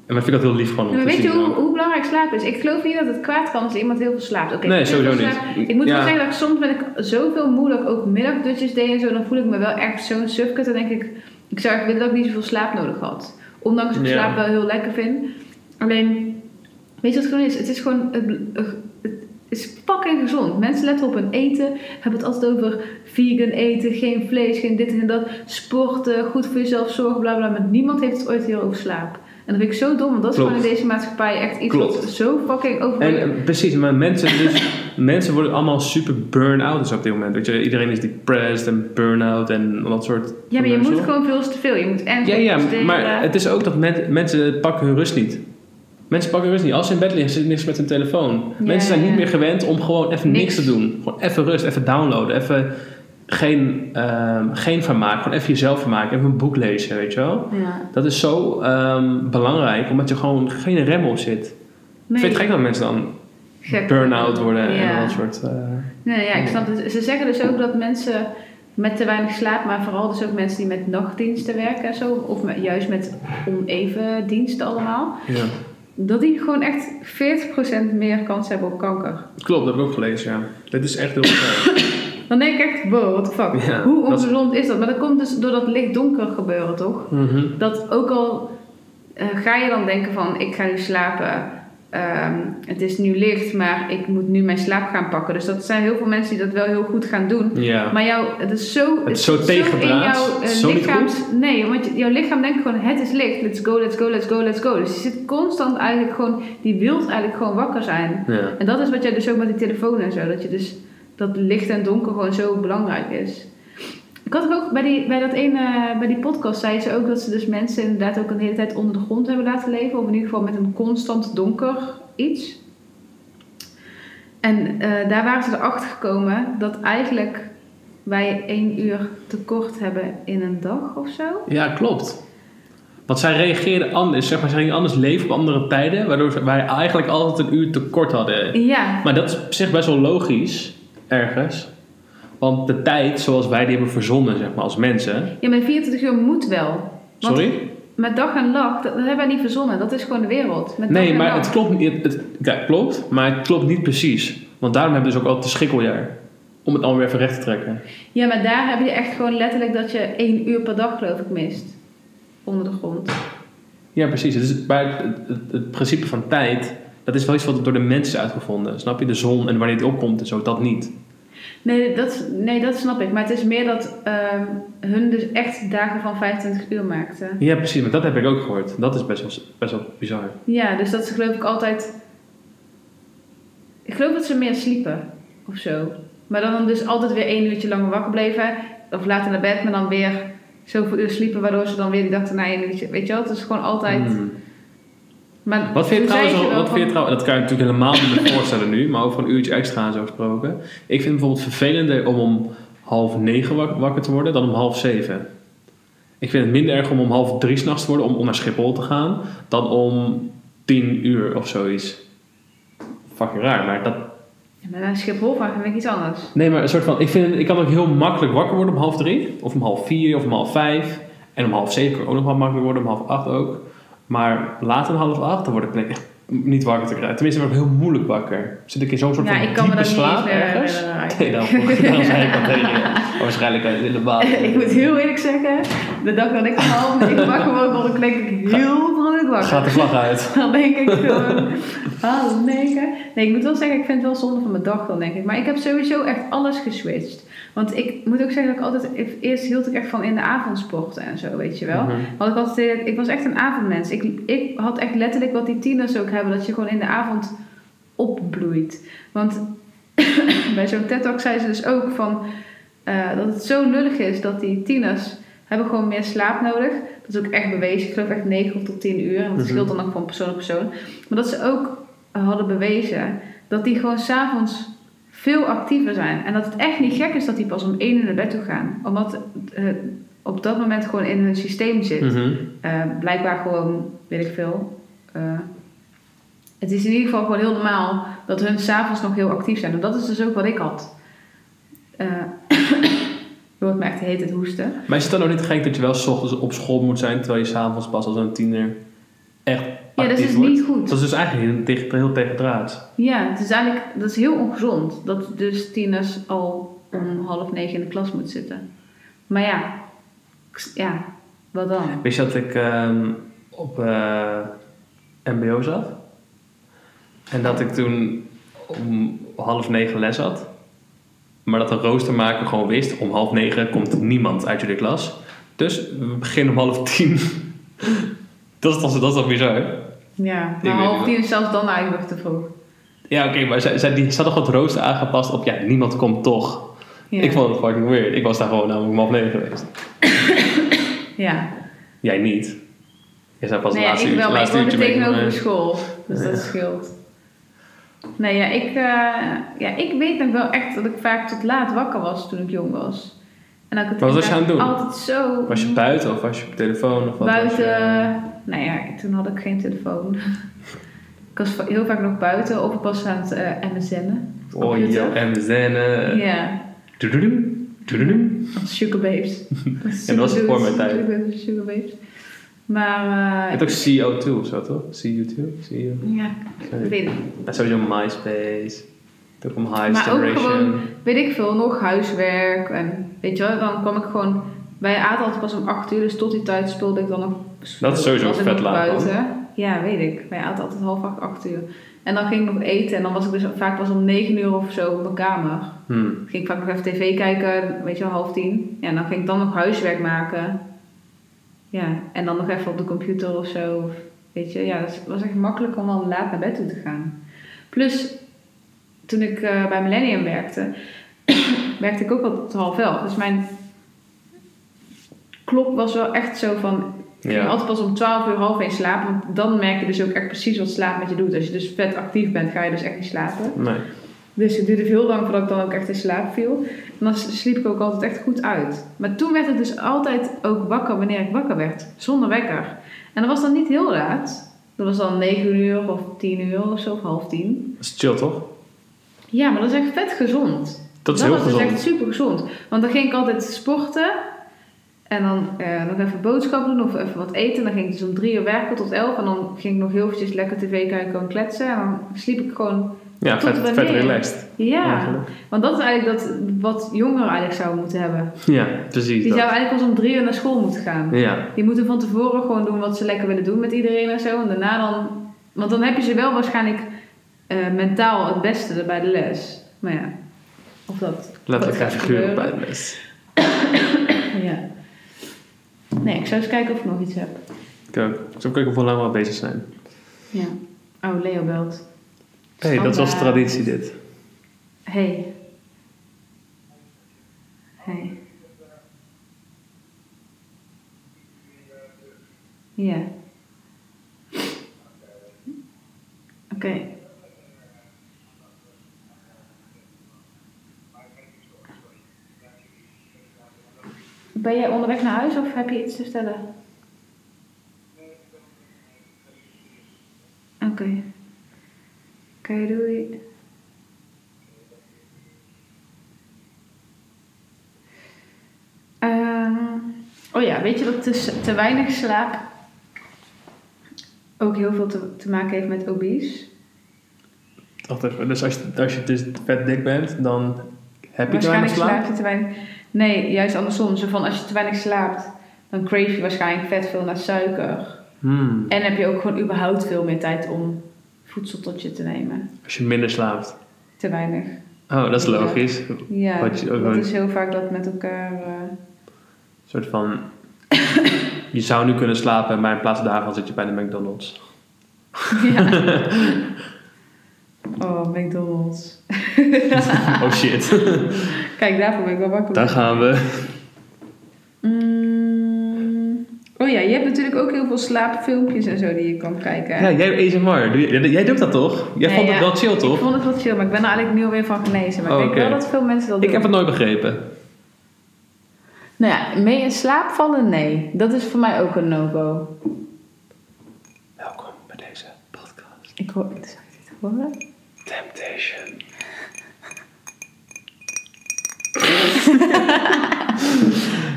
Speaker 1: En maar ik vind dat heel lief gewoon om
Speaker 2: Maar weet je hoe, hoe belangrijk slaap is? Ik geloof niet dat het kwaad kan als iemand heel veel slaapt. Oké,
Speaker 1: Nee, sowieso niet.
Speaker 2: slaap. Ik moet
Speaker 1: Ja.
Speaker 2: wel zeggen dat ik soms ben ik zoveel moe dat ik ook middagdutjes deed en zo. Dan voel ik me wel echt zo'n sufkut. Dan denk ik, ik zou echt willen dat ik niet zoveel slaap nodig had. Ondanks dat ik
Speaker 1: Ja.
Speaker 2: slaap wel heel lekker vind. Alleen, weet je wat het gewoon is? Het is gewoon, het, het is fucking gezond. Mensen letten op hun eten. Hebben het altijd over vegan eten, geen vlees, geen dit en dat. Sporten, goed voor jezelf zorgen, bla bla. Maar niemand heeft het ooit heel over slaap. En dat vind ik zo dom, want dat is
Speaker 1: Klopt.
Speaker 2: gewoon in deze maatschappij echt iets
Speaker 1: Klopt.
Speaker 2: wat zo fucking over.
Speaker 1: En eh, precies, maar mensen, [LAUGHS] dus, mensen worden allemaal super burn-out dus op dit moment. Weet je, iedereen is depressed en burn-out en dat soort.
Speaker 2: ja, maar je moet gewoon veel te veel. Je moet en
Speaker 1: Ja, ja, maar het is ook dat men- mensen pakken hun rust niet. Mensen pakken hun rust niet. Als ze in bed liggen, zitten niks met hun telefoon.
Speaker 2: Ja,
Speaker 1: mensen zijn
Speaker 2: ja.
Speaker 1: niet meer gewend om gewoon even niks,
Speaker 2: Niks.
Speaker 1: te doen. Gewoon even rust, even downloaden, even geen, ehm geen vermaak, gewoon even jezelf vermaken, even een boek lezen, weet je wel.
Speaker 2: Ja.
Speaker 1: Dat is zo ehm, belangrijk, omdat je gewoon geen rem op zit. Ik
Speaker 2: Nee,
Speaker 1: vind het gek dat mensen dan burn-out worden en dat soort... eh,
Speaker 2: Nee, ja, ik snap het. Ze zeggen dus ook dat mensen met te weinig slaap, maar vooral dus ook mensen die met nachtdiensten werken en zo, of met- juist met oneven diensten allemaal,
Speaker 1: ja.
Speaker 2: dat die gewoon echt 40% meer kans hebben op kanker.
Speaker 1: Klopt, dat heb ik ook gelezen, ja. Dit is echt heel erg.
Speaker 2: Dan denk ik echt, wow, what the fuck.
Speaker 1: Ja,
Speaker 2: Hoe
Speaker 1: is-
Speaker 2: ongezond is dat? Maar dat komt dus door dat licht-donker gebeuren, toch?
Speaker 1: Mhm.
Speaker 2: Dat ook al eh, ga je dan denken van, ik ga nu slapen, ehm, het is nu licht, maar ik moet nu mijn slaap gaan pakken. Dus dat zijn heel veel mensen die dat wel heel goed gaan doen. Maar jouw, het is zo,
Speaker 1: Het is zo
Speaker 2: in jouw
Speaker 1: zo niet
Speaker 2: lichaams... Nee, want jouw lichaam denkt gewoon, het is licht, let's go, let's go, let's go, let's go. Dus je zit constant eigenlijk gewoon, die wilt eigenlijk gewoon wakker zijn.
Speaker 1: ja.
Speaker 2: En dat is wat jij dus ook met die telefoon en zo, dat je dus, dat licht en donker gewoon zo belangrijk is. Ik had ook bij die, bij dat ene, bij die podcast zei ze ook dat ze dus mensen inderdaad ook een hele tijd onder de grond hebben laten leven. Of in ieder geval met een constant donker iets. En eh, daar waren ze erachter gekomen dat eigenlijk wij één uur tekort hebben in een dag of zo.
Speaker 1: Ja, klopt. Want zij reageerden anders, zeg maar, ze gingen anders leven op andere tijden, waardoor wij eigenlijk altijd een uur tekort hadden.
Speaker 2: Ja,
Speaker 1: Maar dat is op zich best wel logisch, ergens. Want de tijd zoals wij die hebben verzonnen, zeg maar, als mensen.
Speaker 2: ja maar 24 uur moet wel. Want
Speaker 1: Sorry?
Speaker 2: met dag en nacht, dat, hebben wij niet verzonnen. Dat is gewoon de wereld. Met
Speaker 1: Nee, maar
Speaker 2: nacht.
Speaker 1: het klopt niet. Het, ja, klopt, maar het klopt niet precies. Want daarom hebben we dus ook altijd een schikkeljaar. Om het allemaal weer even recht te trekken.
Speaker 2: Ja, maar daar heb je echt gewoon letterlijk dat je één uur per dag geloof ik mist. Onder de grond.
Speaker 1: Ja, precies. Het, is, maar het, het, het principe van tijd, dat is wel iets wat door de mensen is uitgevonden. Snap je? De zon en wanneer het opkomt en zo, dat niet.
Speaker 2: Nee dat, nee, dat snap ik. Maar het is meer dat ehm, hun dus echt dagen van 25 uur maakten.
Speaker 1: Ja, precies. Maar dat heb ik ook gehoord. Dat is best wel, best wel bizar.
Speaker 2: Ja, dus dat ze geloof ik altijd... Ik geloof dat ze meer sliepen. Of zo. Maar dan dus altijd weer één uurtje langer wakker bleven. Of later naar bed, maar dan weer zoveel uur sliepen. Waardoor ze dan weer die dag erna één uurtje... Weet je wel, het is gewoon altijd...
Speaker 1: Hmm.
Speaker 2: Maar
Speaker 1: Wat vind je trouwens, wat vind je
Speaker 2: van-
Speaker 1: trouwens, dat kan je natuurlijk helemaal niet meer voorstellen nu, maar over een uurtje extra en zo gesproken. Ik vind het bijvoorbeeld vervelender om om half negen wak- wakker te worden dan om half zeven. Ik vind het minder erg om om half drie s'nachts te worden om, om naar Schiphol te gaan, dan om tien uur of zoiets. Fucking raar, maar dat...
Speaker 2: Ja, maar naar Schiphol gaan vind ik iets anders.
Speaker 1: Nee, maar een soort van, ik, vind, ik kan ook heel makkelijk wakker worden om half drie, of om half vier, of om half vijf. En om half zeven kan ik ook nog wel makkelijk worden, om half acht ook. Maar later dan half acht, dan word ik echt niet wakker te krijgen. Tenminste, word ik heel moeilijk wakker. Zit ik in zo'n soort
Speaker 2: Ja,
Speaker 1: van
Speaker 2: ik kan me
Speaker 1: diepe
Speaker 2: niet eens
Speaker 1: slaap
Speaker 2: meer
Speaker 1: ergens? Nee, dan, [LAUGHS] dan zei ik dat Waarschijnlijk uit het baan. [LAUGHS]
Speaker 2: ik moet heel eerlijk zeggen, de dag dat ik om half negen [LAUGHS] wakker word, dan denk ik heel vrolijk wakker.
Speaker 1: Gaat de vlag uit.
Speaker 2: Dan denk ik gewoon, half negen. Nee, ik moet wel zeggen, ik vind het wel zonde van mijn dag dan, denk ik. Maar ik heb sowieso echt alles geswitcht. Want ik moet ook zeggen dat ik altijd, eerst hield ik echt van in de avond sporten en zo, weet je wel.
Speaker 1: Mhm.
Speaker 2: Want ik, altijd, ik was echt een avondmens. Ik, ik had echt letterlijk wat die tieners ook hebben, dat je gewoon in de avond opbloeit. Want [COUGHS] bij zo'n TED-talk zei ze dus ook van, eh, dat het zo lullig is dat die tieners hebben gewoon meer slaap nodig. Dat is ook echt bewezen. Ik geloof echt 9 tot 10 uur. En dat
Speaker 1: Mhm.
Speaker 2: scheelt dan ook van persoon tot persoon. Maar dat ze ook hadden bewezen dat die gewoon s'avonds veel actiever zijn. En dat het echt niet gek is dat die pas om 1 uur naar bed toe gaan. Omdat het op dat moment gewoon in hun systeem zit.
Speaker 1: Mhm.
Speaker 2: Eh, blijkbaar gewoon, weet ik veel. eh, het is in ieder geval gewoon heel normaal dat hun s'avonds nog heel actief zijn. En dat is dus ook wat ik had. Eh, [COUGHS] Je hoort me echt hele tijd hoesten.
Speaker 1: Maar is het dan ook niet gek dat je wel 's ochtends op school moet zijn, terwijl je s'avonds pas als een tiener echt
Speaker 2: Ja, dat is
Speaker 1: wordt?
Speaker 2: niet goed.
Speaker 1: Dat is dus eigenlijk heel tegen, heel tegendraads.
Speaker 2: Ja, het is eigenlijk dat is heel ongezond dat dus tieners al om half negen in de klas moeten zitten. Maar ja, ja, wat dan?
Speaker 1: Wist je dat ik ehm, op eh, mbo zat? En dat ik toen om half negen les had. Maar dat de roostermaker gewoon wist, om half negen komt niemand uit jullie klas. Dus we beginnen om half tien. Dat, is toch, dat is bizar?
Speaker 2: Ja, maar half tien is zelfs dan eigenlijk nog te vroeg.
Speaker 1: Ja, oké, maar zij, zij, die ze hadden gewoon het rooster aangepast op, ja, niemand komt toch.
Speaker 2: Ja.
Speaker 1: Ik vond het fucking weird. Ik was daar gewoon namelijk half negen geweest.
Speaker 2: Ja,
Speaker 1: Jij niet. Je zei pas
Speaker 2: nee,
Speaker 1: laatste
Speaker 2: ik wel, maar ik
Speaker 1: laatste
Speaker 2: woonde
Speaker 1: uurtje
Speaker 2: tegenover de school. Dus
Speaker 1: Ja.
Speaker 2: dat scheelt. Nee, ja ik, eh, ja, ik weet nog wel echt dat ik vaak tot laat wakker was toen ik jong was. En dat ik het
Speaker 1: Wat was je aan het doen?
Speaker 2: altijd zo...
Speaker 1: Was je buiten of was je op telefoon? Of wat
Speaker 2: buiten.
Speaker 1: Je,
Speaker 2: Nou ja, toen had ik geen telefoon. [LAUGHS] ik was heel vaak nog buiten of ik was aan het uh, MSN'en.
Speaker 1: oh, joh, MSN. eh,
Speaker 2: Ja,
Speaker 1: doedoedoem, doedoedoem.
Speaker 2: Sugar Babes. [LAUGHS]
Speaker 1: dat was voor mijn tijd.
Speaker 2: Sugar Babes. Maar...
Speaker 1: Je
Speaker 2: eh,
Speaker 1: hebt ook CO2 of zo, toch? CO2? CO.
Speaker 2: ja, ik weet het
Speaker 1: Ja, sowieso MySpace. Om High
Speaker 2: Maar ook gewoon, weet ik veel, nog huiswerk. En weet je wel, dan kwam ik gewoon... Wij aten altijd pas om 8 uur, dus tot die tijd speelde ik dan nog...
Speaker 1: Dat is sowieso vet laat
Speaker 2: buiten. Ja, weet ik. Wij aten altijd half acht, 8 uur. En dan ging ik nog eten en dan was ik dus vaak pas om 9 uur of zo op mijn kamer.
Speaker 1: Hmm.
Speaker 2: Dan ging ik vaak nog even tv kijken, weet je wel, half tien. Ja, en dan ging ik dan nog huiswerk maken. Ja, en dan nog even op de computer of zo. Of, Weet je, ja, het was echt makkelijk om dan laat naar bed toe te gaan. Plus, toen ik eh, bij Millennium werkte, [CLEARS THROAT] werkte ik ook al tot half elf. Dus mijn klok was wel echt zo van... Ik ging
Speaker 1: Ja.
Speaker 2: altijd pas om 12 uur half één slapen. Want dan merk je dus ook echt precies wat slaap met je doet. Als je dus vet actief bent, ga je dus echt niet slapen.
Speaker 1: Nee.
Speaker 2: Dus het duurde heel lang voordat ik dan ook echt in slaap viel. En dan sliep ik ook altijd echt goed uit. Maar toen werd ik dus altijd ook wakker wanneer ik wakker werd. Zonder wekker. En dat was dan niet heel laat. Dat was dan 9 uur of 10 uur of zo, of half 10.
Speaker 1: Dat is chill, toch?
Speaker 2: Ja, maar dat is echt vet gezond.
Speaker 1: Dat is heel
Speaker 2: was
Speaker 1: gezond.
Speaker 2: dus echt super gezond. Want dan ging ik altijd sporten. En dan eh, nog even boodschappen doen of even wat eten. Dan ging ik dus om drie uur werken tot elf. En dan ging ik nog heel eventjes lekker tv kijken en kletsen. En dan sliep ik gewoon...
Speaker 1: Ja,
Speaker 2: Tot
Speaker 1: vet, relaxed.
Speaker 2: Ja,
Speaker 1: Eigenlijk.
Speaker 2: want dat is eigenlijk dat, wat jongeren eigenlijk zouden moeten hebben.
Speaker 1: Ja, precies.
Speaker 2: Die
Speaker 1: dat.
Speaker 2: zouden eigenlijk pas om drie uur naar school moeten gaan.
Speaker 1: Ja.
Speaker 2: Die moeten van tevoren gewoon doen wat ze lekker willen doen met iedereen en zo. En daarna dan... Want dan heb je ze wel waarschijnlijk eh, mentaal het beste bij de les. Maar ja, of dat...
Speaker 1: Letterlijk en figuurlijk bij de les. [COUGHS]
Speaker 2: Ja. Nee, ik zou eens kijken of ik nog iets heb.
Speaker 1: Ik ook. Zo kijken hoe lang we al bezig zijn.
Speaker 2: Ja. Oh, Leo belt.
Speaker 1: Hé, hey, dat was traditie dit.
Speaker 2: Hey. Hey. Ja. Oké. Ben jij onderweg naar huis of heb je iets te stellen? Oké. Oké, doei. Ehm, oh ja, weet je dat te, te weinig slaap ook heel veel te, te maken heeft met obese?
Speaker 1: Wacht even. Dus als je, als je dus vet dik bent, dan heb je te weinig
Speaker 2: Waarschijnlijk
Speaker 1: slaap?
Speaker 2: slaap je te weinig. Nee, juist andersom. Zo van als je te weinig slaapt, dan crave je waarschijnlijk vet veel naar suiker.
Speaker 1: Hmm.
Speaker 2: En heb je ook gewoon überhaupt veel meer tijd om voedsel tot je te nemen.
Speaker 1: Als je minder slaapt.
Speaker 2: Te weinig.
Speaker 1: Oh, dat is logisch.
Speaker 2: Ja,
Speaker 1: Wat je-
Speaker 2: dat is heel vaak dat met elkaar... eh,
Speaker 1: Een soort van... je zou nu kunnen slapen, maar in plaats daarvan zit je bij de McDonald's. [LAUGHS]
Speaker 2: ja. [LAUGHS] Oh, McDonald's. [LAUGHS]
Speaker 1: Oh shit. [LAUGHS]
Speaker 2: Kijk, daarvoor ben ik wel wakker.
Speaker 1: Daar gaan we.
Speaker 2: Mm. Oh ja, je hebt natuurlijk ook heel veel slaapfilmpjes en zo die je kan kijken.
Speaker 1: Ja, jij hebt ASMR. Doe je- Jij doet dat toch? Jij
Speaker 2: Nee,
Speaker 1: vond het wel chill,
Speaker 2: Ik
Speaker 1: toch?
Speaker 2: vond het wel chill, maar ik ben er eigenlijk nu alweer van genezen. Maar
Speaker 1: Oh,
Speaker 2: ik denk wel dat veel mensen dat doen.
Speaker 1: Ik heb het nooit begrepen.
Speaker 2: Nou ja, mee in slaap vallen, nee. Dat is voor mij ook een no-go.
Speaker 1: Welkom bij deze podcast.
Speaker 2: Ik hoor... Zou je dit horen?
Speaker 1: Temptation.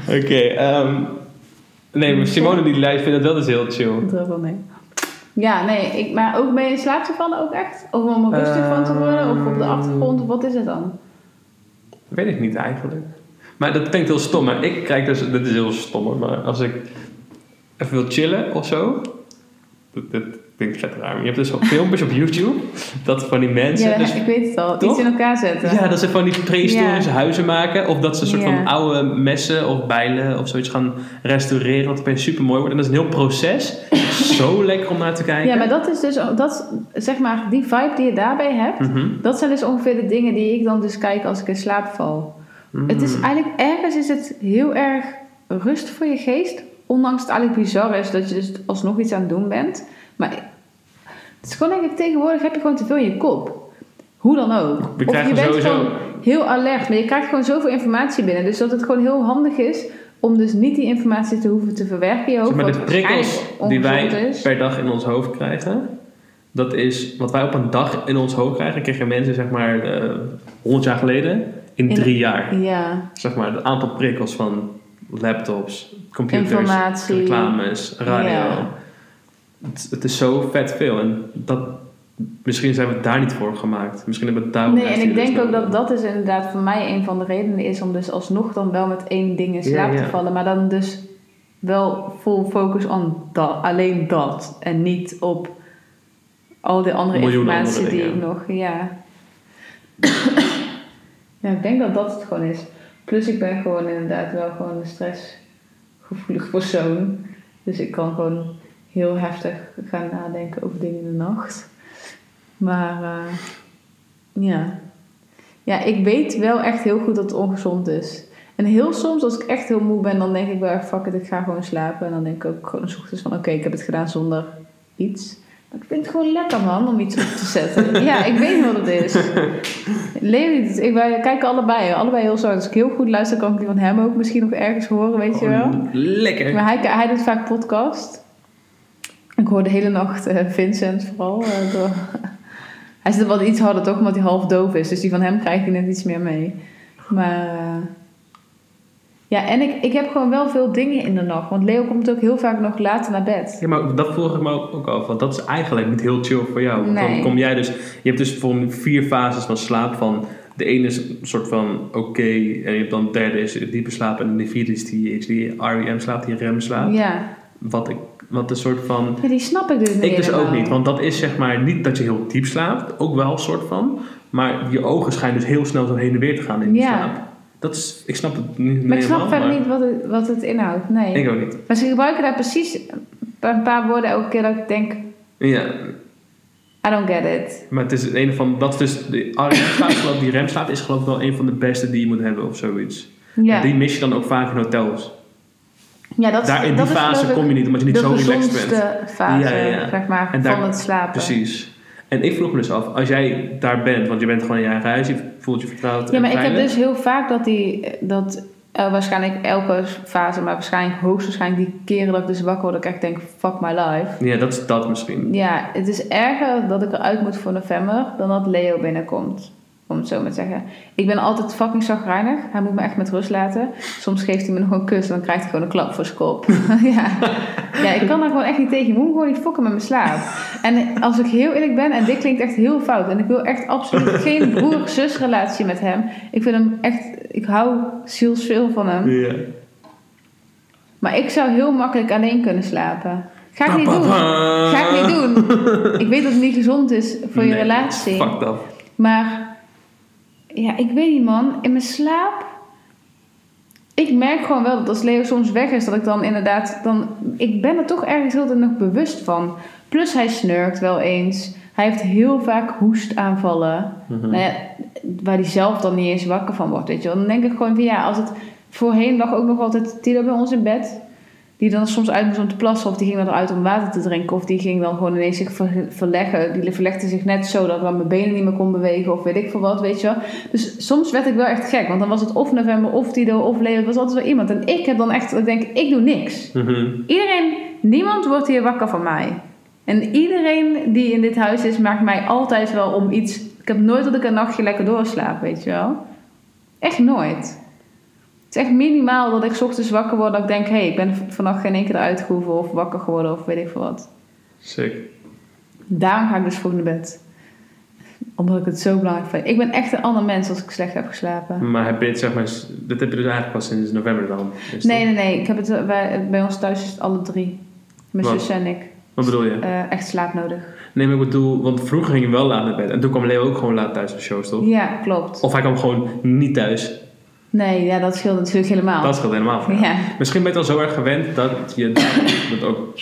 Speaker 1: [LAUGHS] Oké, ehm, nee, Simone die lijst vindt dat wel dus heel chill.
Speaker 2: Dat wel nee. Ja, nee, ik, maar ook ben je in slaap te vallen ook echt? Of om er rustig van te worden? Of op de achtergrond? Of wat is het dan?
Speaker 1: Weet ik niet eigenlijk. Maar dat klinkt heel stom. Maar ik krijg dus... Dit is heel stom. Maar als ik even wil chillen of zo... Dat, dat klinkt vet raar. Maar je hebt dus ook filmpjes op YouTube. Dat van die mensen...
Speaker 2: Ja,
Speaker 1: dus,
Speaker 2: ik weet het al.
Speaker 1: Toch?
Speaker 2: Iets in elkaar zetten.
Speaker 1: ja, dat ze van die prehistorische
Speaker 2: Ja.
Speaker 1: huizen maken. Of dat ze een soort
Speaker 2: Ja.
Speaker 1: van oude messen of bijlen of zoiets gaan restaureren. Wat opeens super mooi wordt. En dat is een heel proces. Zo [LAUGHS] lekker om naar te kijken.
Speaker 2: Ja, maar dat is dus, dat, zeg maar, die vibe die je daarbij hebt,
Speaker 1: Mhm.
Speaker 2: dat zijn dus ongeveer de dingen die ik dan dus kijk als ik in slaap val. Het is eigenlijk, ergens is het heel erg rust voor je geest, ondanks het eigenlijk bizar is dat je dus alsnog iets aan het doen bent. Maar het is gewoon denk ik, tegenwoordig heb je gewoon te veel in je kop. Hoe dan ook.
Speaker 1: We
Speaker 2: of je
Speaker 1: krijgen
Speaker 2: bent
Speaker 1: sowieso-
Speaker 2: gewoon heel alert, maar je krijgt gewoon zoveel informatie binnen. Dus dat het gewoon heel handig is om dus niet die informatie te hoeven te verwerken in je hoofd.
Speaker 1: Maar de prikkels die wij
Speaker 2: is.
Speaker 1: per dag in ons hoofd krijgen, dat is wat wij op een dag in ons hoofd krijgen, kregen mensen zeg maar eh 100 jaar geleden in
Speaker 2: In-
Speaker 1: drie jaar.
Speaker 2: Ja,
Speaker 1: Zeg maar het aantal prikkels van laptops, computers,
Speaker 2: Informatie.
Speaker 1: reclames, radio.
Speaker 2: Ja.
Speaker 1: Het, het is zo vet veel en dat, misschien zijn we daar niet voor gemaakt. Misschien hebben we het daarom
Speaker 2: Nee, en ik denk ook dat dat is inderdaad voor mij een van de redenen is om dus alsnog dan wel met één ding in slaap te vallen. Maar dan dus wel full focus on dat, alleen dat. En niet op al die andere informatie
Speaker 1: andere
Speaker 2: die ik nog, ja. [COUGHS] ja, ik denk dat dat het gewoon is. Plus ik ben gewoon inderdaad wel gewoon een stressgevoelig persoon. Dus ik kan gewoon heel heftig gaan nadenken over dingen in de nacht. Maar eh, ja. Ja, ik weet wel echt heel goed dat het ongezond is. En heel soms, als ik echt heel moe ben, dan denk ik wel echt, fuck it, ik ga gewoon slapen. En dan denk ik ook gewoon ochtends van, oké, ik heb het gedaan zonder iets. Maar ik vind het gewoon lekker, man, om iets op te zetten. [LAUGHS] ja, ik weet wat het is. Niet. ik, wij kijken allebei, allebei heel zo. Als ik heel goed luister, kan ik die van hem ook misschien nog ergens horen, weet je wel.
Speaker 1: Lekker.
Speaker 2: Maar hij, hij doet vaak podcast. Ik hoor de hele nacht eh, Vincent vooral. eh, door. Hij zit wel iets harder toch, omdat hij half doof is. Dus die van hem krijg ik net iets meer mee. Maar eh, ja, en ik, ik heb gewoon wel veel dingen in de nacht. Want Leo komt ook heel vaak nog later naar bed.
Speaker 1: Ja, maar dat vroeg ik me ook ook af. Want dat is eigenlijk niet heel chill voor jou. Want dan
Speaker 2: Nee.
Speaker 1: kom jij dus... Je hebt dus voor vier fases van slaap. Van, de ene is een soort van oké. en je hebt dan de derde is diepe slaap. En de vierde is die, is die REM slaap, die REM slaap.
Speaker 2: Ja.
Speaker 1: Wat, ik, wat een soort van...
Speaker 2: ja, die snap ik dus niet
Speaker 1: Ik dus ook niet. Want dat is zeg maar niet dat je heel diep slaapt. Ook wel een soort van. Maar je ogen schijnen dus heel snel zo heen en weer te gaan in die
Speaker 2: Ja.
Speaker 1: slaap. Dat is... Ik snap het niet
Speaker 2: Maar ik snap
Speaker 1: helemaal,
Speaker 2: verder
Speaker 1: maar
Speaker 2: niet wat het, wat het inhoudt. Nee.
Speaker 1: Ik ook niet.
Speaker 2: Maar ze gebruiken daar precies een paar woorden elke keer dat ik denk...
Speaker 1: Ja,
Speaker 2: I don't get it.
Speaker 1: Maar het is een van, dat is dus, de [LAUGHS] die remslaap is geloof ik wel een van de beste die je moet hebben of zoiets.
Speaker 2: Ja,
Speaker 1: En Die mis je dan ook vaak in hotels.
Speaker 2: Ja dat, is-
Speaker 1: Daar in die
Speaker 2: dat
Speaker 1: fase kom je niet, omdat je niet
Speaker 2: de
Speaker 1: zo relaxed bent.
Speaker 2: gezondste fase,
Speaker 1: Ja, ja,
Speaker 2: zeg maar,
Speaker 1: En
Speaker 2: van
Speaker 1: daar-
Speaker 2: het slapen.
Speaker 1: Precies. En ik vroeg me dus af, als jij daar bent, want je bent gewoon in je eigen huis, je voelt je vertrouwd
Speaker 2: Ja, maar ik heb dus heel vaak dat die, dat eh, waarschijnlijk elke fase, maar waarschijnlijk hoogstwaarschijnlijk die keren dat ik dus wakker word, dat ik echt denk, fuck my life.
Speaker 1: Ja, dat is dat misschien.
Speaker 2: Ja, het is erger dat ik eruit moet voor november dan dat Leo binnenkomt. Om het zo maar te zeggen. Ik ben altijd fucking zagrijnig. Hij moet me echt met rust laten. Soms geeft hij me nog een kus en dan krijgt hij gewoon een klap voor zijn kop. [LAUGHS] ja. ja, ik kan daar gewoon echt niet tegen. Je moet gewoon niet fokken met mijn slaap. En als ik heel eerlijk ben, en dit klinkt echt heel fout. En ik wil echt absoluut [LAUGHS] geen broer-zus relatie met hem. Ik vind hem echt, ik hou zielsveel van hem.
Speaker 1: Ja.
Speaker 2: Maar ik zou heel makkelijk alleen kunnen slapen. Ga ik niet doen. Ga ik niet doen. Ik weet dat het niet gezond is voor je relatie.
Speaker 1: Fuck dat.
Speaker 2: Maar ja, ik weet niet man. In mijn slaap. Ik merk gewoon wel dat als Leo soms weg is, dat ik dan inderdaad. Dan, ik ben er toch ergens heel nog bewust van. Plus hij snurkt wel eens. Hij heeft heel vaak hoestaanvallen.
Speaker 1: Mhm.
Speaker 2: Nou ja, waar hij zelf dan niet eens wakker van wordt. Weet je wel. Dan denk ik gewoon van ja, als het voorheen lag ook nog altijd Tilo bij ons in bed. Die dan soms uit moest om te plassen. Of die ging dan eruit om water te drinken. Of die ging dan gewoon ineens zich ver- verleggen. Die verlegde zich net zo dat ik dan mijn benen niet meer kon bewegen. Of weet ik veel wat, weet je wel. Dus soms werd ik wel echt gek. Want dan was het of november, of Tilo, of Leo. Het was altijd wel iemand. En ik heb dan echt, ik denk, ik doe niks.
Speaker 1: Mhm.
Speaker 2: Iedereen, niemand wordt hier wakker van mij. En iedereen die in dit huis is, maakt mij altijd wel om iets. Ik heb nooit dat ik een nachtje lekker doorslaap, weet je wel. Echt nooit. Het is echt minimaal dat ik 's ochtends wakker word dat ik denk... hé, hey, ik ben vannacht geen één keer of wakker geworden of weet ik veel wat.
Speaker 1: Sick.
Speaker 2: Daarom ga ik dus vroeg naar bed. Omdat ik het zo belangrijk vind. Ik ben echt een ander mens als ik slecht heb geslapen.
Speaker 1: Maar heb je dit, zeg maar, dit heb je dus eigenlijk pas sinds november dan?
Speaker 2: Nee, nee, nee. Ik heb het, eh, bij, ons thuis is het alle drie. Mijn zus en ik.
Speaker 1: Wat bedoel je?
Speaker 2: Eh, echt slaap nodig.
Speaker 1: Nee, maar ik bedoel, want vroeger ging je wel laat naar bed. En toen kwam Leo ook gewoon laat thuis op shows, toch?
Speaker 2: Ja, klopt.
Speaker 1: Of hij kwam gewoon niet thuis.
Speaker 2: Nee, ja, dat scheelt natuurlijk helemaal.
Speaker 1: Dat scheelt helemaal van.
Speaker 2: ja,
Speaker 1: Misschien ben je het al zo erg gewend dat je dat ook,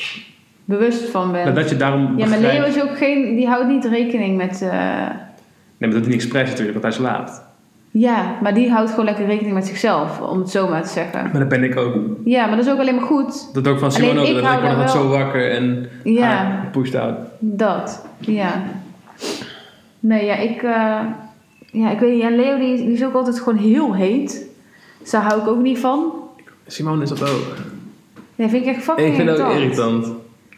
Speaker 2: bewust van ben.
Speaker 1: dat je daarom
Speaker 2: Ja, maar
Speaker 1: begrijpt-
Speaker 2: Leo is ook geen... Die houdt niet rekening met... eh,
Speaker 1: Nee, maar dat doet hij niet expres natuurlijk, want hij slaapt.
Speaker 2: ja, maar die houdt gewoon lekker rekening met zichzelf. Om het zo maar te zeggen.
Speaker 1: Maar dat ben ik ook.
Speaker 2: Ja, maar dat is ook alleen maar goed.
Speaker 1: Dat ook van Simon
Speaker 2: Alleen
Speaker 1: ook. Dat ik word altijd
Speaker 2: wel-
Speaker 1: zo wakker en
Speaker 2: Ja.
Speaker 1: pushed out.
Speaker 2: Dat, ja. Nee, ja, ik... eh, ja, ik weet niet. Ja, Leo die, die is ook altijd gewoon heel heet. Dus daar hou ik ook niet van.
Speaker 1: Simon is dat ook.
Speaker 2: Nee, vind ik echt fucking
Speaker 1: Ik vind het ook
Speaker 2: irritant.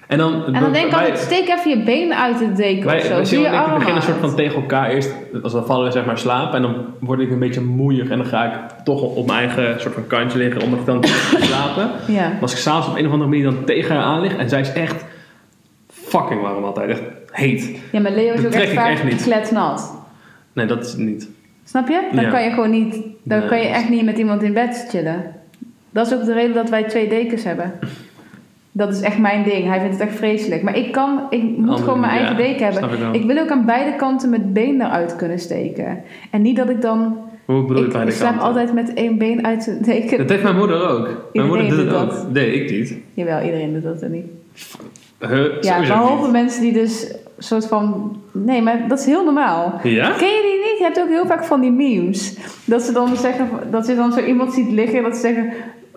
Speaker 1: En dan,
Speaker 2: En dan denk ik altijd, steek even je benen uit de deken
Speaker 1: Wij,
Speaker 2: of zo.
Speaker 1: Simon en ik beginnen een soort van tegen elkaar eerst, als we vallen we zeg maar slapen en dan word ik een beetje moeier en dan ga ik toch op mijn eigen soort van kantje liggen omdat ik dan ga [LAUGHS] slapen.
Speaker 2: Ja.
Speaker 1: Maar als ik s'avonds op een of andere manier dan tegen haar aan lig en zij is echt fucking warm altijd, echt heet.
Speaker 2: ja, maar Leo is
Speaker 1: Dat
Speaker 2: ook echt vaak
Speaker 1: echt niet.
Speaker 2: kletsnat.
Speaker 1: Nee, dat is het niet.
Speaker 2: Snap je? Dan
Speaker 1: Ja.
Speaker 2: kan je gewoon niet... Dan
Speaker 1: Nee,
Speaker 2: kan je
Speaker 1: dat
Speaker 2: echt niet met iemand in bed chillen. Dat is ook de reden dat wij twee dekens hebben. Dat is echt mijn ding. Hij vindt het echt vreselijk. Maar ik kan... Ik moet
Speaker 1: Andere
Speaker 2: gewoon mijn eigen
Speaker 1: ja,
Speaker 2: deken hebben.
Speaker 1: snap ik.
Speaker 2: Ik wil ook aan beide kanten mijn been eruit kunnen steken. En niet dat ik dan...
Speaker 1: Hoe bedoel je
Speaker 2: Ik,
Speaker 1: bij de
Speaker 2: ik slaap
Speaker 1: kanten?
Speaker 2: altijd met één been uit de deken.
Speaker 1: Dat heeft mijn moeder ook. Mijn
Speaker 2: Iedereen
Speaker 1: moeder doet
Speaker 2: doet
Speaker 1: ook.
Speaker 2: dat.
Speaker 1: Nee, ik niet.
Speaker 2: Jawel, iedereen doet dat en niet.
Speaker 1: Huh,
Speaker 2: Ja, behalve mensen die dus soort van... Nee, maar dat is heel normaal.
Speaker 1: Ja?
Speaker 2: Ken je die niet? Je hebt ook heel vaak van die memes. Dat ze dan zeggen... Dat je dan zo iemand ziet liggen en dat ze zeggen...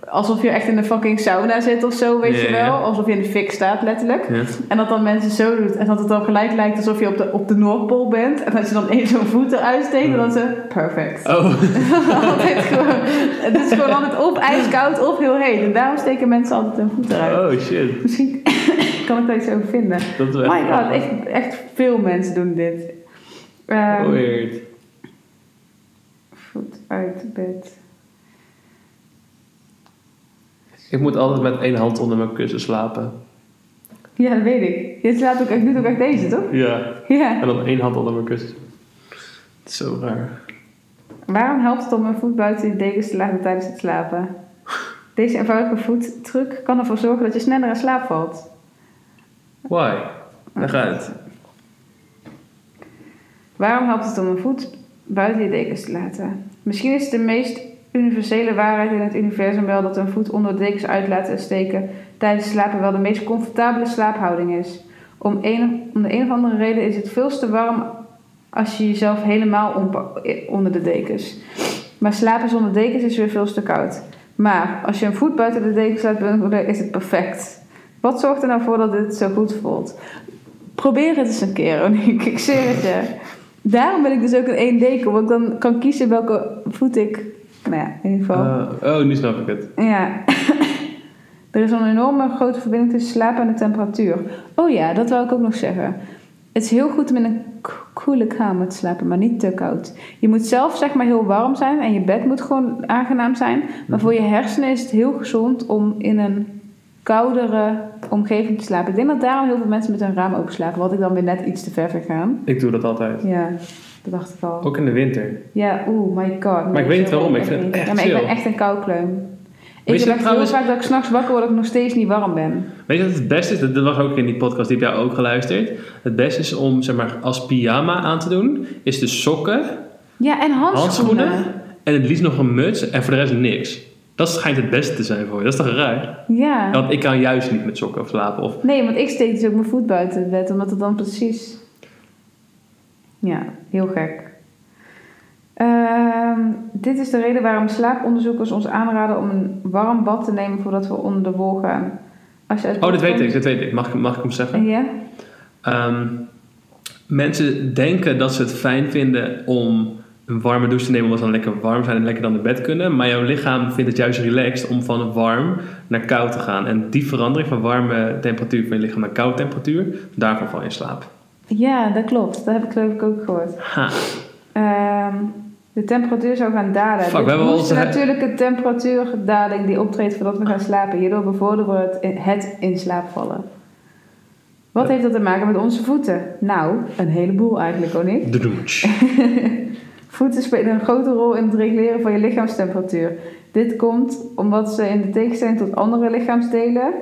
Speaker 2: Alsof je echt in een fucking sauna zit of zo, weet
Speaker 1: Ja,
Speaker 2: je wel. Alsof je in de fik staat, letterlijk.
Speaker 1: Ja.
Speaker 2: En dat dan mensen zo doet. En dat het dan gelijk lijkt alsof je op de, op de Noordpool bent. En dat je dan één zo'n voet eruit steekt. En dan ze... Perfect.
Speaker 1: Oh, [LAUGHS]
Speaker 2: altijd gewoon... Het is gewoon altijd of ijskoud of heel heet. En daarom steken mensen altijd hun voet eruit.
Speaker 1: oh shit.
Speaker 2: Misschien kan ik daar iets over vinden.
Speaker 1: Dat
Speaker 2: My god, echt, echt veel mensen doen dit.
Speaker 1: Oh, weird.
Speaker 2: voet uit bed.
Speaker 1: Ik moet altijd met één hand onder mijn kussen slapen.
Speaker 2: Ja, dat weet ik. Je slaapt ook, ik doe ook echt deze, toch?
Speaker 1: Ja.
Speaker 2: Ja.
Speaker 1: En dan één hand onder mijn kussen. Het is zo raar.
Speaker 2: Waarom helpt het om een voet buiten je dekens te laten tijdens het slapen? Deze eenvoudige voettruc kan ervoor zorgen dat je sneller in slaap valt.
Speaker 1: Why? Leg uit.
Speaker 2: Waarom helpt het om een voet buiten je dekens te laten? Misschien is de meest universele waarheid in het universum wel dat een voet onder de dekens uit laten steken tijdens het slapen wel de meest comfortabele slaaphouding is. Om, de een of andere reden is het veel te warm als je jezelf helemaal onder de dekens. Maar slapen zonder dekens is weer veel te koud. Maar als je een voet buiten de dekens laat is het perfect. Wat zorgt er nou voor dat dit zo goed voelt? Probeer het eens een keer, Oniek. Ik zweer het je. Daarom ben ik dus ook in één deken, omdat ik dan kan kiezen welke voet ik... Nou ja, in ieder geval...
Speaker 1: Uh, oh, nu snap ik het.
Speaker 2: Ja. [LAUGHS] er is een enorme grote verbinding tussen slaap en de temperatuur. Oh ja, dat wou ik ook nog zeggen. Het is heel goed om in een koele kamer te slapen, maar niet te koud. Je moet zelf zeg maar heel warm zijn en je bed moet gewoon aangenaam zijn. Maar voor je hersenen is het heel gezond om in een koudere omgeving te slapen. Ik denk dat daarom heel veel mensen met hun raam open slapen. Wat ik dan weer net iets te ver vergaan.
Speaker 1: Ik doe dat altijd.
Speaker 2: Ja, dat dacht ik al.
Speaker 1: Ook in de winter.
Speaker 2: Ja, oeh, my god.
Speaker 1: Maar ik weet waarom, ik vind het
Speaker 2: niet.
Speaker 1: echt
Speaker 2: Ja, maar ik ben echt een koukleum. Ik
Speaker 1: Weet je
Speaker 2: heb
Speaker 1: trouwens-
Speaker 2: heel vaak dat ik s'nachts wakker word dat ik nog steeds niet warm ben.
Speaker 1: Weet je wat het beste is? Dat dat was ook in die podcast, die heb jij ook geluisterd. Het beste is om, zeg maar, als pyjama aan te doen, is de sokken,
Speaker 2: Ja, en handschoenen.
Speaker 1: handschoenen en het liefst nog een muts en voor de rest niks. Dat schijnt het beste te zijn voor je. Dat is toch raar?
Speaker 2: Ja.
Speaker 1: Want ik kan juist niet met sokken slapen. Of,
Speaker 2: Nee, want ik steek dus ook mijn voet buiten het bed, omdat het dan precies... Ja, heel gek. Ehm, dit is de reden waarom slaaponderzoekers ons aanraden om een warm bad te nemen voordat we onder de wol gaan. Als je
Speaker 1: oh, dat
Speaker 2: bad
Speaker 1: weet ik, dat weet ik. Mag, ik- mag ik hem zeggen?
Speaker 2: Ja?
Speaker 1: Ehm, mensen denken dat ze het fijn vinden om een warme douche te nemen omdat ze dan lekker warm zijn en lekker dan naar bed kunnen. Maar jouw lichaam vindt het juist relaxed om van warm naar koud te gaan. En die verandering van warme temperatuur van je lichaam naar koude temperatuur, daarvan val je in slaap.
Speaker 2: Ja, dat klopt. Dat heb ik geloof ik ook gehoord.
Speaker 1: Ha.
Speaker 2: Ehm, De temperatuur zou gaan dalen.
Speaker 1: Fuck, we hebben
Speaker 2: moest
Speaker 1: onze-
Speaker 2: de natuurlijke temperatuurdaling die optreedt voordat we gaan slapen. Hierdoor bevorderen we het in, het in slaap vallen. Wat heeft dat te maken met onze voeten? Nou, een heleboel eigenlijk, hoor niet?
Speaker 1: Doedoemtsch. [LAUGHS]
Speaker 2: Voeten spelen een grote rol in het reguleren van je lichaamstemperatuur. Dit komt omdat ze in de tegenstelling tot andere lichaamsdelen.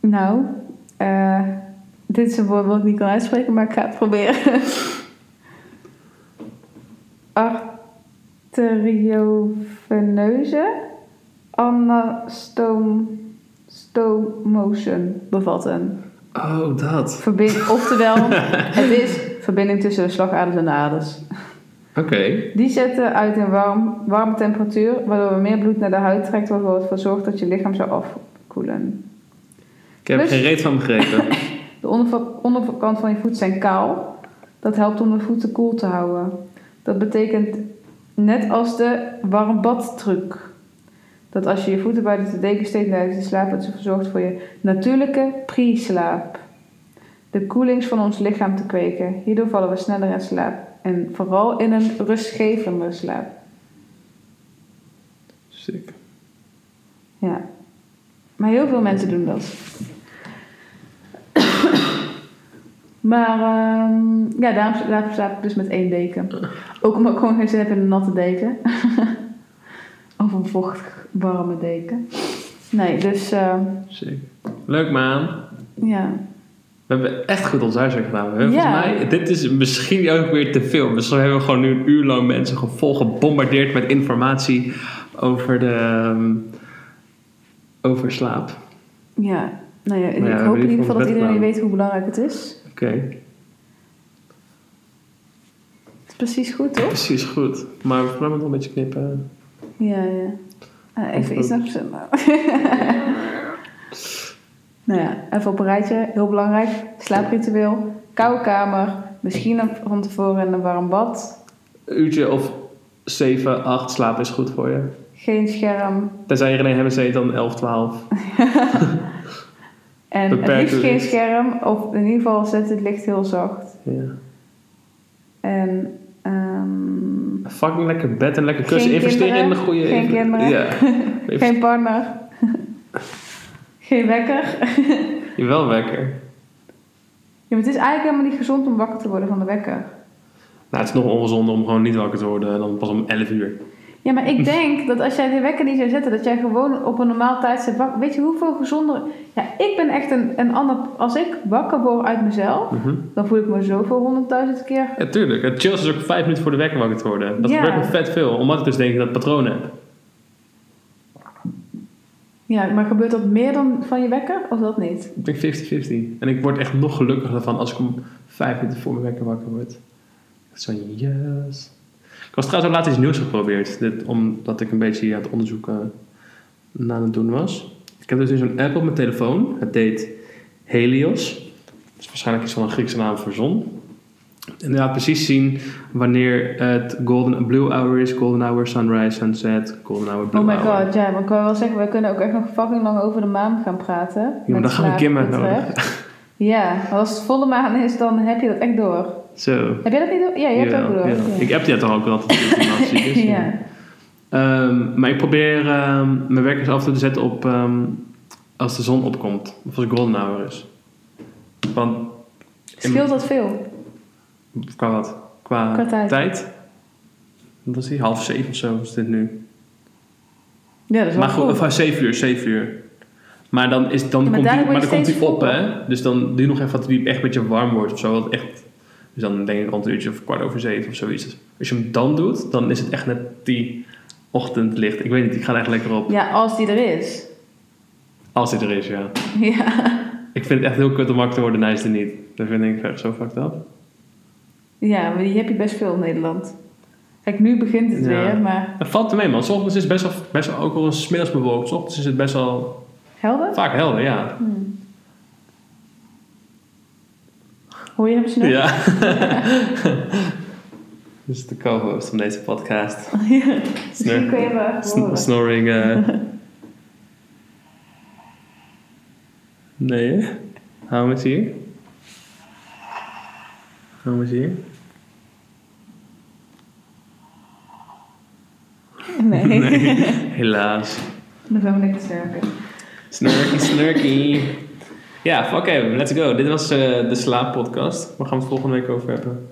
Speaker 2: Nou, eh, dit is een woord wat ik niet kan uitspreken, maar ik ga het proberen. [LAUGHS] Arterioveneuze anastomotion bevatten.
Speaker 1: Oh, dat.
Speaker 2: Verbind, oftewel, [LAUGHS] het is verbinding tussen de slagaders en de aders.
Speaker 1: Oké.
Speaker 2: Die zetten uit een warm, warme temperatuur, waardoor er meer bloed naar de huid trekt, waarvoor het ervoor zorgt dat je lichaam zou afkoelen.
Speaker 1: Ik heb er
Speaker 2: Plus-
Speaker 1: geen reet van begrepen. [LAUGHS]
Speaker 2: De onderkant van je voet zijn kaal. Dat helpt om de voeten koel te houden. Dat betekent net als de warm bad truc. Dat als je je voeten buiten de deken steekt tijdens de slaap, dat ze verzorgt voor je natuurlijke pre-slaap. De koelings van ons lichaam te kweken. Hierdoor vallen we sneller in slaap. En vooral in een rustgevende slaap.
Speaker 1: Sick.
Speaker 2: Ja. Maar heel veel mensen doen dat. maar ehm, ja, daarom, daarom slaap ik dus met één deken. Ook omdat ik gewoon geen zin heb in een natte deken. [LAUGHS] of een vochtig warme deken. Nee, dus
Speaker 1: Sick. Leuk man.
Speaker 2: ja.
Speaker 1: We hebben echt goed ons huiswerk gedaan.
Speaker 2: Ja.
Speaker 1: Volgens mij, dit is misschien ook weer te veel. Dus we hebben gewoon nu een uur lang mensen vol gebombardeerd met informatie over de ehm, over slaap.
Speaker 2: Ja, nou ja, ik
Speaker 1: ja,
Speaker 2: hoop in ieder geval dat iedereen weet hoe belangrijk het is.
Speaker 1: Oké,
Speaker 2: Het is precies goed, toch?
Speaker 1: precies goed. Maar we gaan nog een beetje knippen.
Speaker 2: Ja, ja. Eh, even iets nog. [LAUGHS] nou ja, even op een rijtje. Heel belangrijk. Slaapritueel. Koude kamer. Misschien op- van tevoren in een warm bad.
Speaker 1: Een uurtje of 7, 8 slapen is goed voor je.
Speaker 2: Geen scherm.
Speaker 1: Tenzij je een hebben zit dan 11, 12. [LAUGHS]
Speaker 2: En
Speaker 1: Beperkt
Speaker 2: het liefst geen scherm. Of in ieder geval zet het licht heel zacht.
Speaker 1: Ja.
Speaker 2: En... ehm,
Speaker 1: Fucking lekker bed en lekker kussen. Investeren in de goede...
Speaker 2: Geen kinderen.
Speaker 1: Ja. [LAUGHS]
Speaker 2: geen partner. Geen wekker.
Speaker 1: Je wel wekker.
Speaker 2: Ja, maar het is eigenlijk helemaal niet gezond om wakker te worden van de wekker.
Speaker 1: Nou, het is nog ongezonder om gewoon niet wakker te worden en dan pas om 11 uur.
Speaker 2: Ja, maar ik denk dat als jij de wekker niet zou zetten, dat jij gewoon op een normaal tijdstip wakker... Weet je hoeveel gezonder... Ja, ik ben echt een, een ander... Als ik wakker word uit mezelf,
Speaker 1: Mhm.
Speaker 2: dan voel ik me zoveel honderdduizend keer...
Speaker 1: Ja, tuurlijk. Het chills is ook 5 minuten voor de wekker wakker te worden. Dat
Speaker 2: Ja.
Speaker 1: gebeurt me vet veel, omdat ik dus denk dat ik dat patroon heb.
Speaker 2: Ja, maar gebeurt dat meer dan van je wekker? Of dat niet?
Speaker 1: Ik denk 50-50. En ik word echt nog gelukkiger van als ik om 5 minuten voor mijn wekker wakker word. Zo, yes. Ik was trouwens ook laatst iets nieuws geprobeerd. Dit, omdat ik een beetje aan het onderzoeken aan het doen was. Ik heb dus zo'n app op mijn telefoon. Het heet Helios. Dat is waarschijnlijk iets van een Griekse naam voor zon. En laat precies zien wanneer het golden blue hour is, golden hour sunrise, sunset, golden hour blue
Speaker 2: Oh my
Speaker 1: hour.
Speaker 2: god, ja, maar ik wil wel zeggen, we kunnen ook echt nog fucking lang over de maan gaan praten.
Speaker 1: Ja, maar
Speaker 2: met
Speaker 1: dan gaan we Kim
Speaker 2: betreft. Ja, als het volle maan is, dan heb je dat echt door.
Speaker 1: Zo.
Speaker 2: Heb jij dat niet door? Ja, je hebt het ook door.
Speaker 1: ja.
Speaker 2: Ja.
Speaker 1: Ik heb die toch ook altijd. Dus, [LAUGHS]
Speaker 2: ja.
Speaker 1: ja. Ehm, maar ik probeer ehm, mijn werkers af en toe te zetten op ehm, als de zon opkomt. Of als golden hour is. Want
Speaker 2: Scheelt dat veel?
Speaker 1: Qua wat? Qua,
Speaker 2: Qua tijd.
Speaker 1: Wat is die? Half zeven of zo is dit nu.
Speaker 2: Ja, dat is wel
Speaker 1: Maar goed, of uh, zeven uur, zeven uur. Maar dan, is, dan
Speaker 2: Ja, maar
Speaker 1: komt die, maar dan komt die op, hè. Dus dan doe je nog even dat die echt een beetje warm wordt of zo. wat echt, dus dan denk ik rond een uurtje of kwart over zeven of zoiets. Als je hem dan doet, dan is het echt net die ochtendlicht. Ik weet niet, ik ga er echt lekker op.
Speaker 2: Ja, als die er is.
Speaker 1: Als hij er is, ja. [LAUGHS]
Speaker 2: Ja.
Speaker 1: Ik vind het echt heel kut om wakker te worden, nice er niet. Dat vind ik echt zo fucked up.
Speaker 2: Ja, maar die heb je best veel in Nederland. Kijk, nu begint het
Speaker 1: Ja.
Speaker 2: weer, maar
Speaker 1: Het valt mee, man. 's ochtends is het best wel, best wel ook wel eens middags bewolkt. 's ochtends is het best wel
Speaker 2: helder?
Speaker 1: vaak helder, ja.
Speaker 2: Hmm. Hoor je hem snel?
Speaker 1: Ja. [LAUGHS] Dit is de co-host van deze podcast. [LAUGHS]
Speaker 2: Misschien kun je hem wel even
Speaker 1: Sn-
Speaker 2: horen.
Speaker 1: snoring. eh. [LAUGHS] nee, hè? Hou hem eens hier. Gaan we zien. [LAUGHS]
Speaker 2: Nee.
Speaker 1: helaas.
Speaker 2: Dan gaan we lekker snurken.
Speaker 1: Snurky, snurky. Ja, oké, okay, let's go. Dit was de de slaappodcast. Waar gaan we het volgende week over hebben?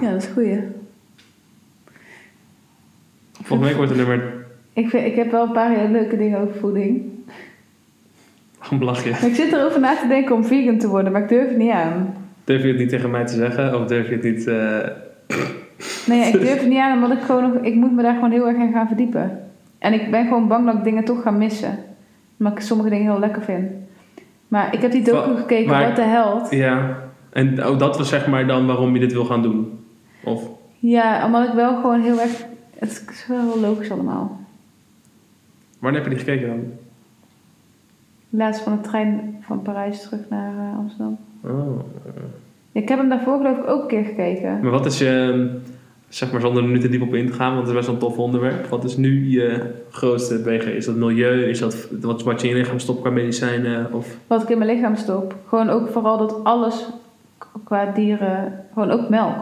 Speaker 2: Ja, dat is goed.
Speaker 1: Volgende week wordt het nummer...
Speaker 2: Ik, vind, ik heb wel een paar hele leuke dingen over voeding.
Speaker 1: Waarom lach?
Speaker 2: Ik zit erover na te denken om vegan te worden, maar ik durf het niet aan.
Speaker 1: Durf je het niet tegen mij te zeggen? Of durf je het niet... eh,
Speaker 2: Nee, ik durf het niet aan omdat ik gewoon nog... Ik moet me daar gewoon heel erg in gaan verdiepen. En ik ben gewoon bang dat ik dingen toch ga missen. Omdat ik sommige dingen heel lekker vind. Maar ik heb die docu gekeken,
Speaker 1: maar-
Speaker 2: What the Held.
Speaker 1: Ja. En oh, dat was zeg maar dan waarom je dit wil gaan doen? Of...
Speaker 2: Ja, omdat ik wel gewoon heel erg... Het is wel heel logisch allemaal.
Speaker 1: Wanneer heb je die gekeken dan?
Speaker 2: Laatst van de trein van Parijs terug naar eh, Amsterdam.
Speaker 1: Oh.
Speaker 2: Ik heb hem daarvoor geloof ik ook een keer gekeken.
Speaker 1: Maar wat is je... Zeg maar zonder er nu te diep op in te gaan, want het is best wel een tof onderwerp. Wat is nu je grootste wegen? Is dat milieu? Is dat wat, wat je in je lichaam stopt qua medicijnen? Of...
Speaker 2: Wat ik in mijn lichaam stop. Gewoon ook vooral dat alles qua dieren... Gewoon ook melk.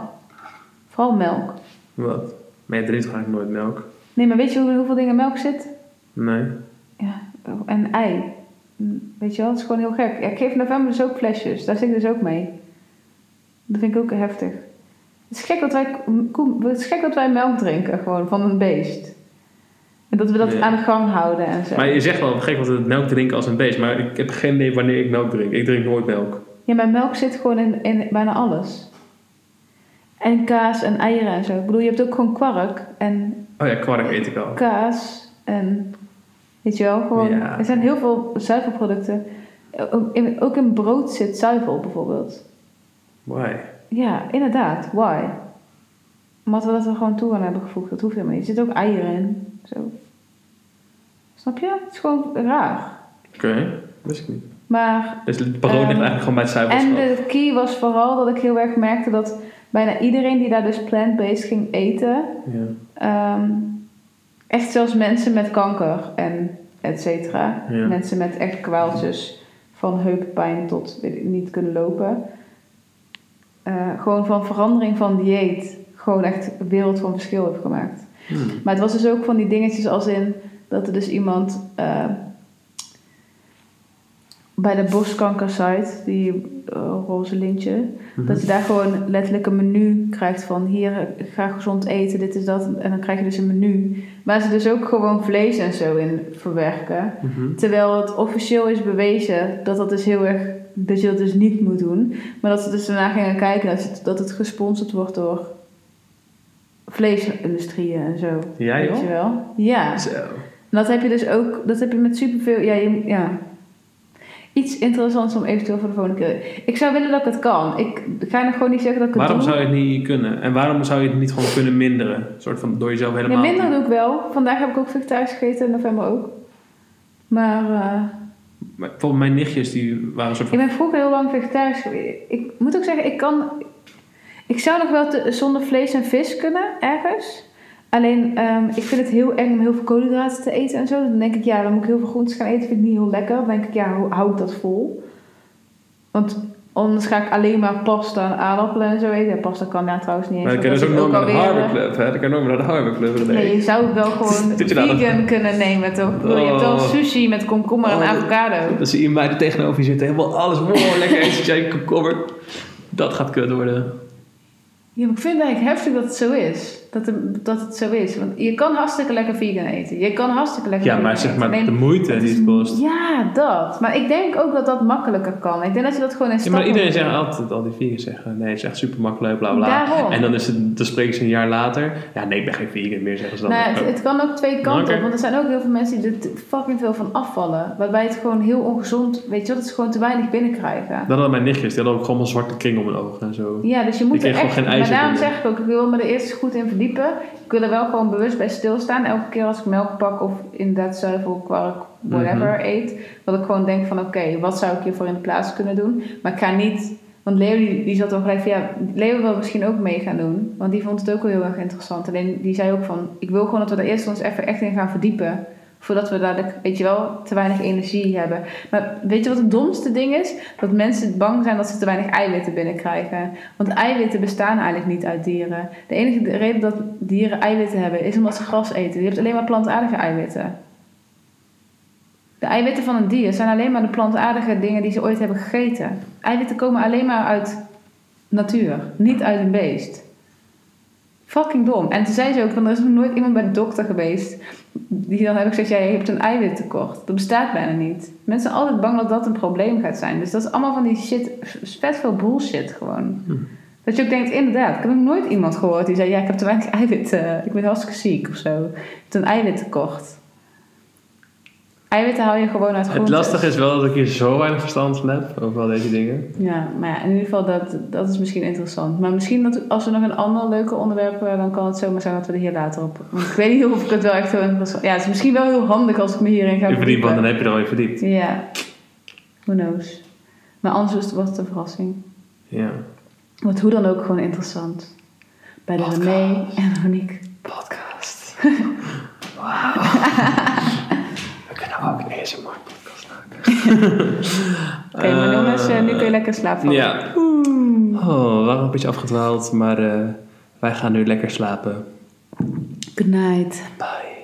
Speaker 2: Vooral melk.
Speaker 1: Wat? Maar je drinkt eigenlijk nooit melk.
Speaker 2: Nee, maar weet je hoe- hoeveel dingen in melk zit?
Speaker 1: Nee.
Speaker 2: Ja, en ei. Weet je wel, het is gewoon heel gek. Ja, ik geef november dus ook flesjes. Daar zit ik dus ook mee. Dat vind ik ook heftig. Het is gek dat wij, het is gek dat wij melk drinken, gewoon van een beest. En dat we dat
Speaker 1: Ja.
Speaker 2: aan de gang houden en zo.
Speaker 1: Maar je zegt wel gek wat we melk drinken als een beest, maar ik heb geen idee wanneer ik melk drink. Ik drink nooit melk.
Speaker 2: Ja, maar melk zit gewoon in, in bijna alles. En kaas en eieren en zo. Ik bedoel, je hebt ook gewoon kwark en
Speaker 1: Oh ja, kwark eet ik al.
Speaker 2: kaas en... Weet je wel, gewoon...
Speaker 1: Ja.
Speaker 2: Er zijn heel veel zuivelproducten. Ook in, ook in brood zit zuivel bijvoorbeeld.
Speaker 1: Why?
Speaker 2: Ja, inderdaad. Why? Omdat we dat er gewoon toe aan hebben gevoegd. Dat hoeft helemaal niet. Er zit ook eieren in. Zo. Snap je? Het is gewoon raar.
Speaker 1: Oké, wist ik niet.
Speaker 2: Maar...
Speaker 1: Dus het brood ligt
Speaker 2: Ehm,
Speaker 1: eigenlijk gewoon bij het
Speaker 2: En de key was vooral dat ik heel erg merkte dat bijna iedereen die daar dus plant-based ging eten...
Speaker 1: Ja.
Speaker 2: ehm, echt zelfs mensen met kanker en et cetera.
Speaker 1: Ja.
Speaker 2: Mensen met echt kwaaltjes van heuppijn tot weet ik, niet kunnen lopen. Eh, gewoon van verandering van dieet gewoon echt een wereld van verschil heeft gemaakt.
Speaker 1: Hmm.
Speaker 2: Maar het was dus ook van die dingetjes als in dat er dus iemand eh, bij de borstkankersite, die eh, roze lintje,
Speaker 1: Mhm.
Speaker 2: dat je daar gewoon letterlijk een menu krijgt van hier, ga gezond eten, dit is dat. En dan krijg je dus een menu. Waar ze dus ook gewoon vlees en zo in verwerken.
Speaker 1: Mhm.
Speaker 2: Terwijl het officieel is bewezen dat dat dus heel erg, dat je dat dus niet moet doen. Maar dat ze dus daarna gingen kijken dat het, dat het gesponsord wordt door vleesindustrieën en zo.
Speaker 1: Ja,
Speaker 2: Weet
Speaker 1: joh?
Speaker 2: je wel? Ja.
Speaker 1: Zo.
Speaker 2: En dat heb je dus ook, dat heb je met superveel, ja, je, ja. Iets interessants om eventueel voor de volgende keer. Ik zou willen dat ik het kan. Ik ga nog gewoon niet zeggen dat ik het
Speaker 1: Waarom
Speaker 2: doe.
Speaker 1: zou je het niet kunnen? En waarom zou je het niet gewoon kunnen minderen? Een soort van door jezelf
Speaker 2: Nee,
Speaker 1: helemaal...
Speaker 2: minder doe ik wel. Vandaag heb ik ook vegetarisch gegeten, in november ook. Maar eh,
Speaker 1: Maar Bijvoorbeeld mijn nichtjes, die waren een soort
Speaker 2: ik
Speaker 1: van...
Speaker 2: ben vroeger heel lang vegetarisch. Ik moet ook zeggen, ik kan... Ik zou nog wel te- zonder vlees en vis kunnen, ergens. Alleen, ehm, ik vind het heel eng om heel veel koolhydraten te eten en zo. Dan denk ik, ja, dan moet ik heel veel groentes gaan eten. Vind ik niet heel lekker. Dan denk ik, ja, hoe hou ik dat vol? Want anders ga ik alleen maar pasta en aardappelen en zo eten. Ja, pasta kan ja trouwens niet eens.
Speaker 1: Maar dan kan dus ook nooit naar de Harvard Club, hè? Dan kan je nooit naar de Harvard Club.
Speaker 2: Nee,
Speaker 1: Nee.
Speaker 2: je zou het wel [LAUGHS] gewoon
Speaker 1: nou
Speaker 2: vegan kunnen nemen, toch? Bedoel, Je hebt wel
Speaker 1: Oh.
Speaker 2: sushi met komkommer en
Speaker 1: Oh.
Speaker 2: avocado.
Speaker 1: Dan zie je mij er tegenover je zitten, helemaal alles wow, lekker eten, jij komkommer. Dat gaat kut worden.
Speaker 2: Ja, maar ik vind het eigenlijk heftig dat het zo is. Dat, het- dat het zo is. Want je kan hartstikke lekker vegan eten. Je kan hartstikke lekker
Speaker 1: Ja,
Speaker 2: vegan
Speaker 1: maar zeg maar de moeite die het kost.
Speaker 2: Ja, dat. Maar ik denk ook dat dat makkelijker kan. Ik denk dat je dat gewoon in
Speaker 1: Ja, maar iedereen zegt altijd, al die vegans zeggen, nee, het is echt super makkelijk, bla bla.
Speaker 2: Daarom.
Speaker 1: En dan, is het, dan spreken ze een jaar later, ja nee, ik ben geen vegan meer, zeggen ze dan.
Speaker 2: Nou, het, het kan ook twee kanten op. Want er zijn ook heel veel mensen die er fucking veel van afvallen. Waarbij het gewoon heel ongezond... Weet je wat? Het is gewoon te weinig binnenkrijgen.
Speaker 1: Dat hadden mijn nichtjes, die hadden ook gewoon een zwarte kring om hun ogen en zo.
Speaker 2: Ja, dus je moet er
Speaker 1: gewoon
Speaker 2: echt...
Speaker 1: geen
Speaker 2: Maar daarom
Speaker 1: binnen.
Speaker 2: zeg ik ook, ik wil me er eerst goed in verdiepen. Ik wil er wel gewoon bewust bij stilstaan. Elke keer als ik melk pak of inderdaad zuivel, kwark, whatever
Speaker 1: Mhm.
Speaker 2: eet. Dat ik gewoon denk van, oké, wat zou ik hiervoor in de plaats kunnen doen? Maar ik ga niet... Want Leo die, die zat ook gelijk van, ja, Leo wil misschien ook mee gaan doen. Want die vond het ook wel heel erg interessant. Alleen die zei ook van, ik wil gewoon dat we er eerst ons even echt in gaan verdiepen. Voordat we dadelijk, weet je wel, te weinig energie hebben. Maar weet je wat het domste ding is? Dat mensen bang zijn dat ze te weinig eiwitten binnenkrijgen. Want eiwitten bestaan eigenlijk niet uit dieren. De enige reden dat dieren eiwitten hebben is omdat ze gras eten. Je hebt alleen maar plantaardige eiwitten. De eiwitten van een dier zijn alleen maar de plantaardige dingen die ze ooit hebben gegeten. Eiwitten komen alleen maar uit natuur, niet uit een beest. Fucking dom. En toen zei ze ook, van, er is nog nooit iemand bij de dokter geweest die dan heb ik gezegd, ja, je hebt een eiwittekort. Dat bestaat bijna niet. Mensen zijn altijd bang dat dat een probleem gaat zijn. Dus dat is allemaal van die shit, vet veel bullshit gewoon.
Speaker 1: Hm.
Speaker 2: Dat je ook denkt, inderdaad, ik heb nog nooit iemand gehoord die zei, ja, ik heb te weinig eiwit, ik ben hartstikke ziek of zo. Je hebt een eiwittekort. Eiwitten haal je gewoon uit
Speaker 1: Het
Speaker 2: groenten.
Speaker 1: lastige is wel dat ik hier zo weinig verstand van heb over al deze dingen.
Speaker 2: Ja, maar ja, in ieder geval, dat, dat is misschien interessant. Maar misschien dat als we nog een ander leuke onderwerp hebben, dan kan het zomaar zijn dat we er hier later op. Want ik weet niet of ik het wel echt heel interessant. Ja, het is misschien wel heel handig als ik me hierin ga
Speaker 1: Je verdiept, want dan
Speaker 2: verdiepen.
Speaker 1: heb je er al in verdiept.
Speaker 2: Ja, who knows. Maar anders is het- wordt het een verrassing.
Speaker 1: Ja.
Speaker 2: Wordt hoe dan ook gewoon interessant. Bij de. René en Monique.
Speaker 1: Podcast. [LAUGHS] Wauw. Kunnen ook een ASMR-podcast maken. [LAUGHS]
Speaker 2: Oké, maar jongens, eh, nu kun je lekker slapen.
Speaker 1: Ja. Oh, we waren een beetje afgedwaald, maar eh, wij gaan nu lekker slapen.
Speaker 2: Good night.
Speaker 1: Bye.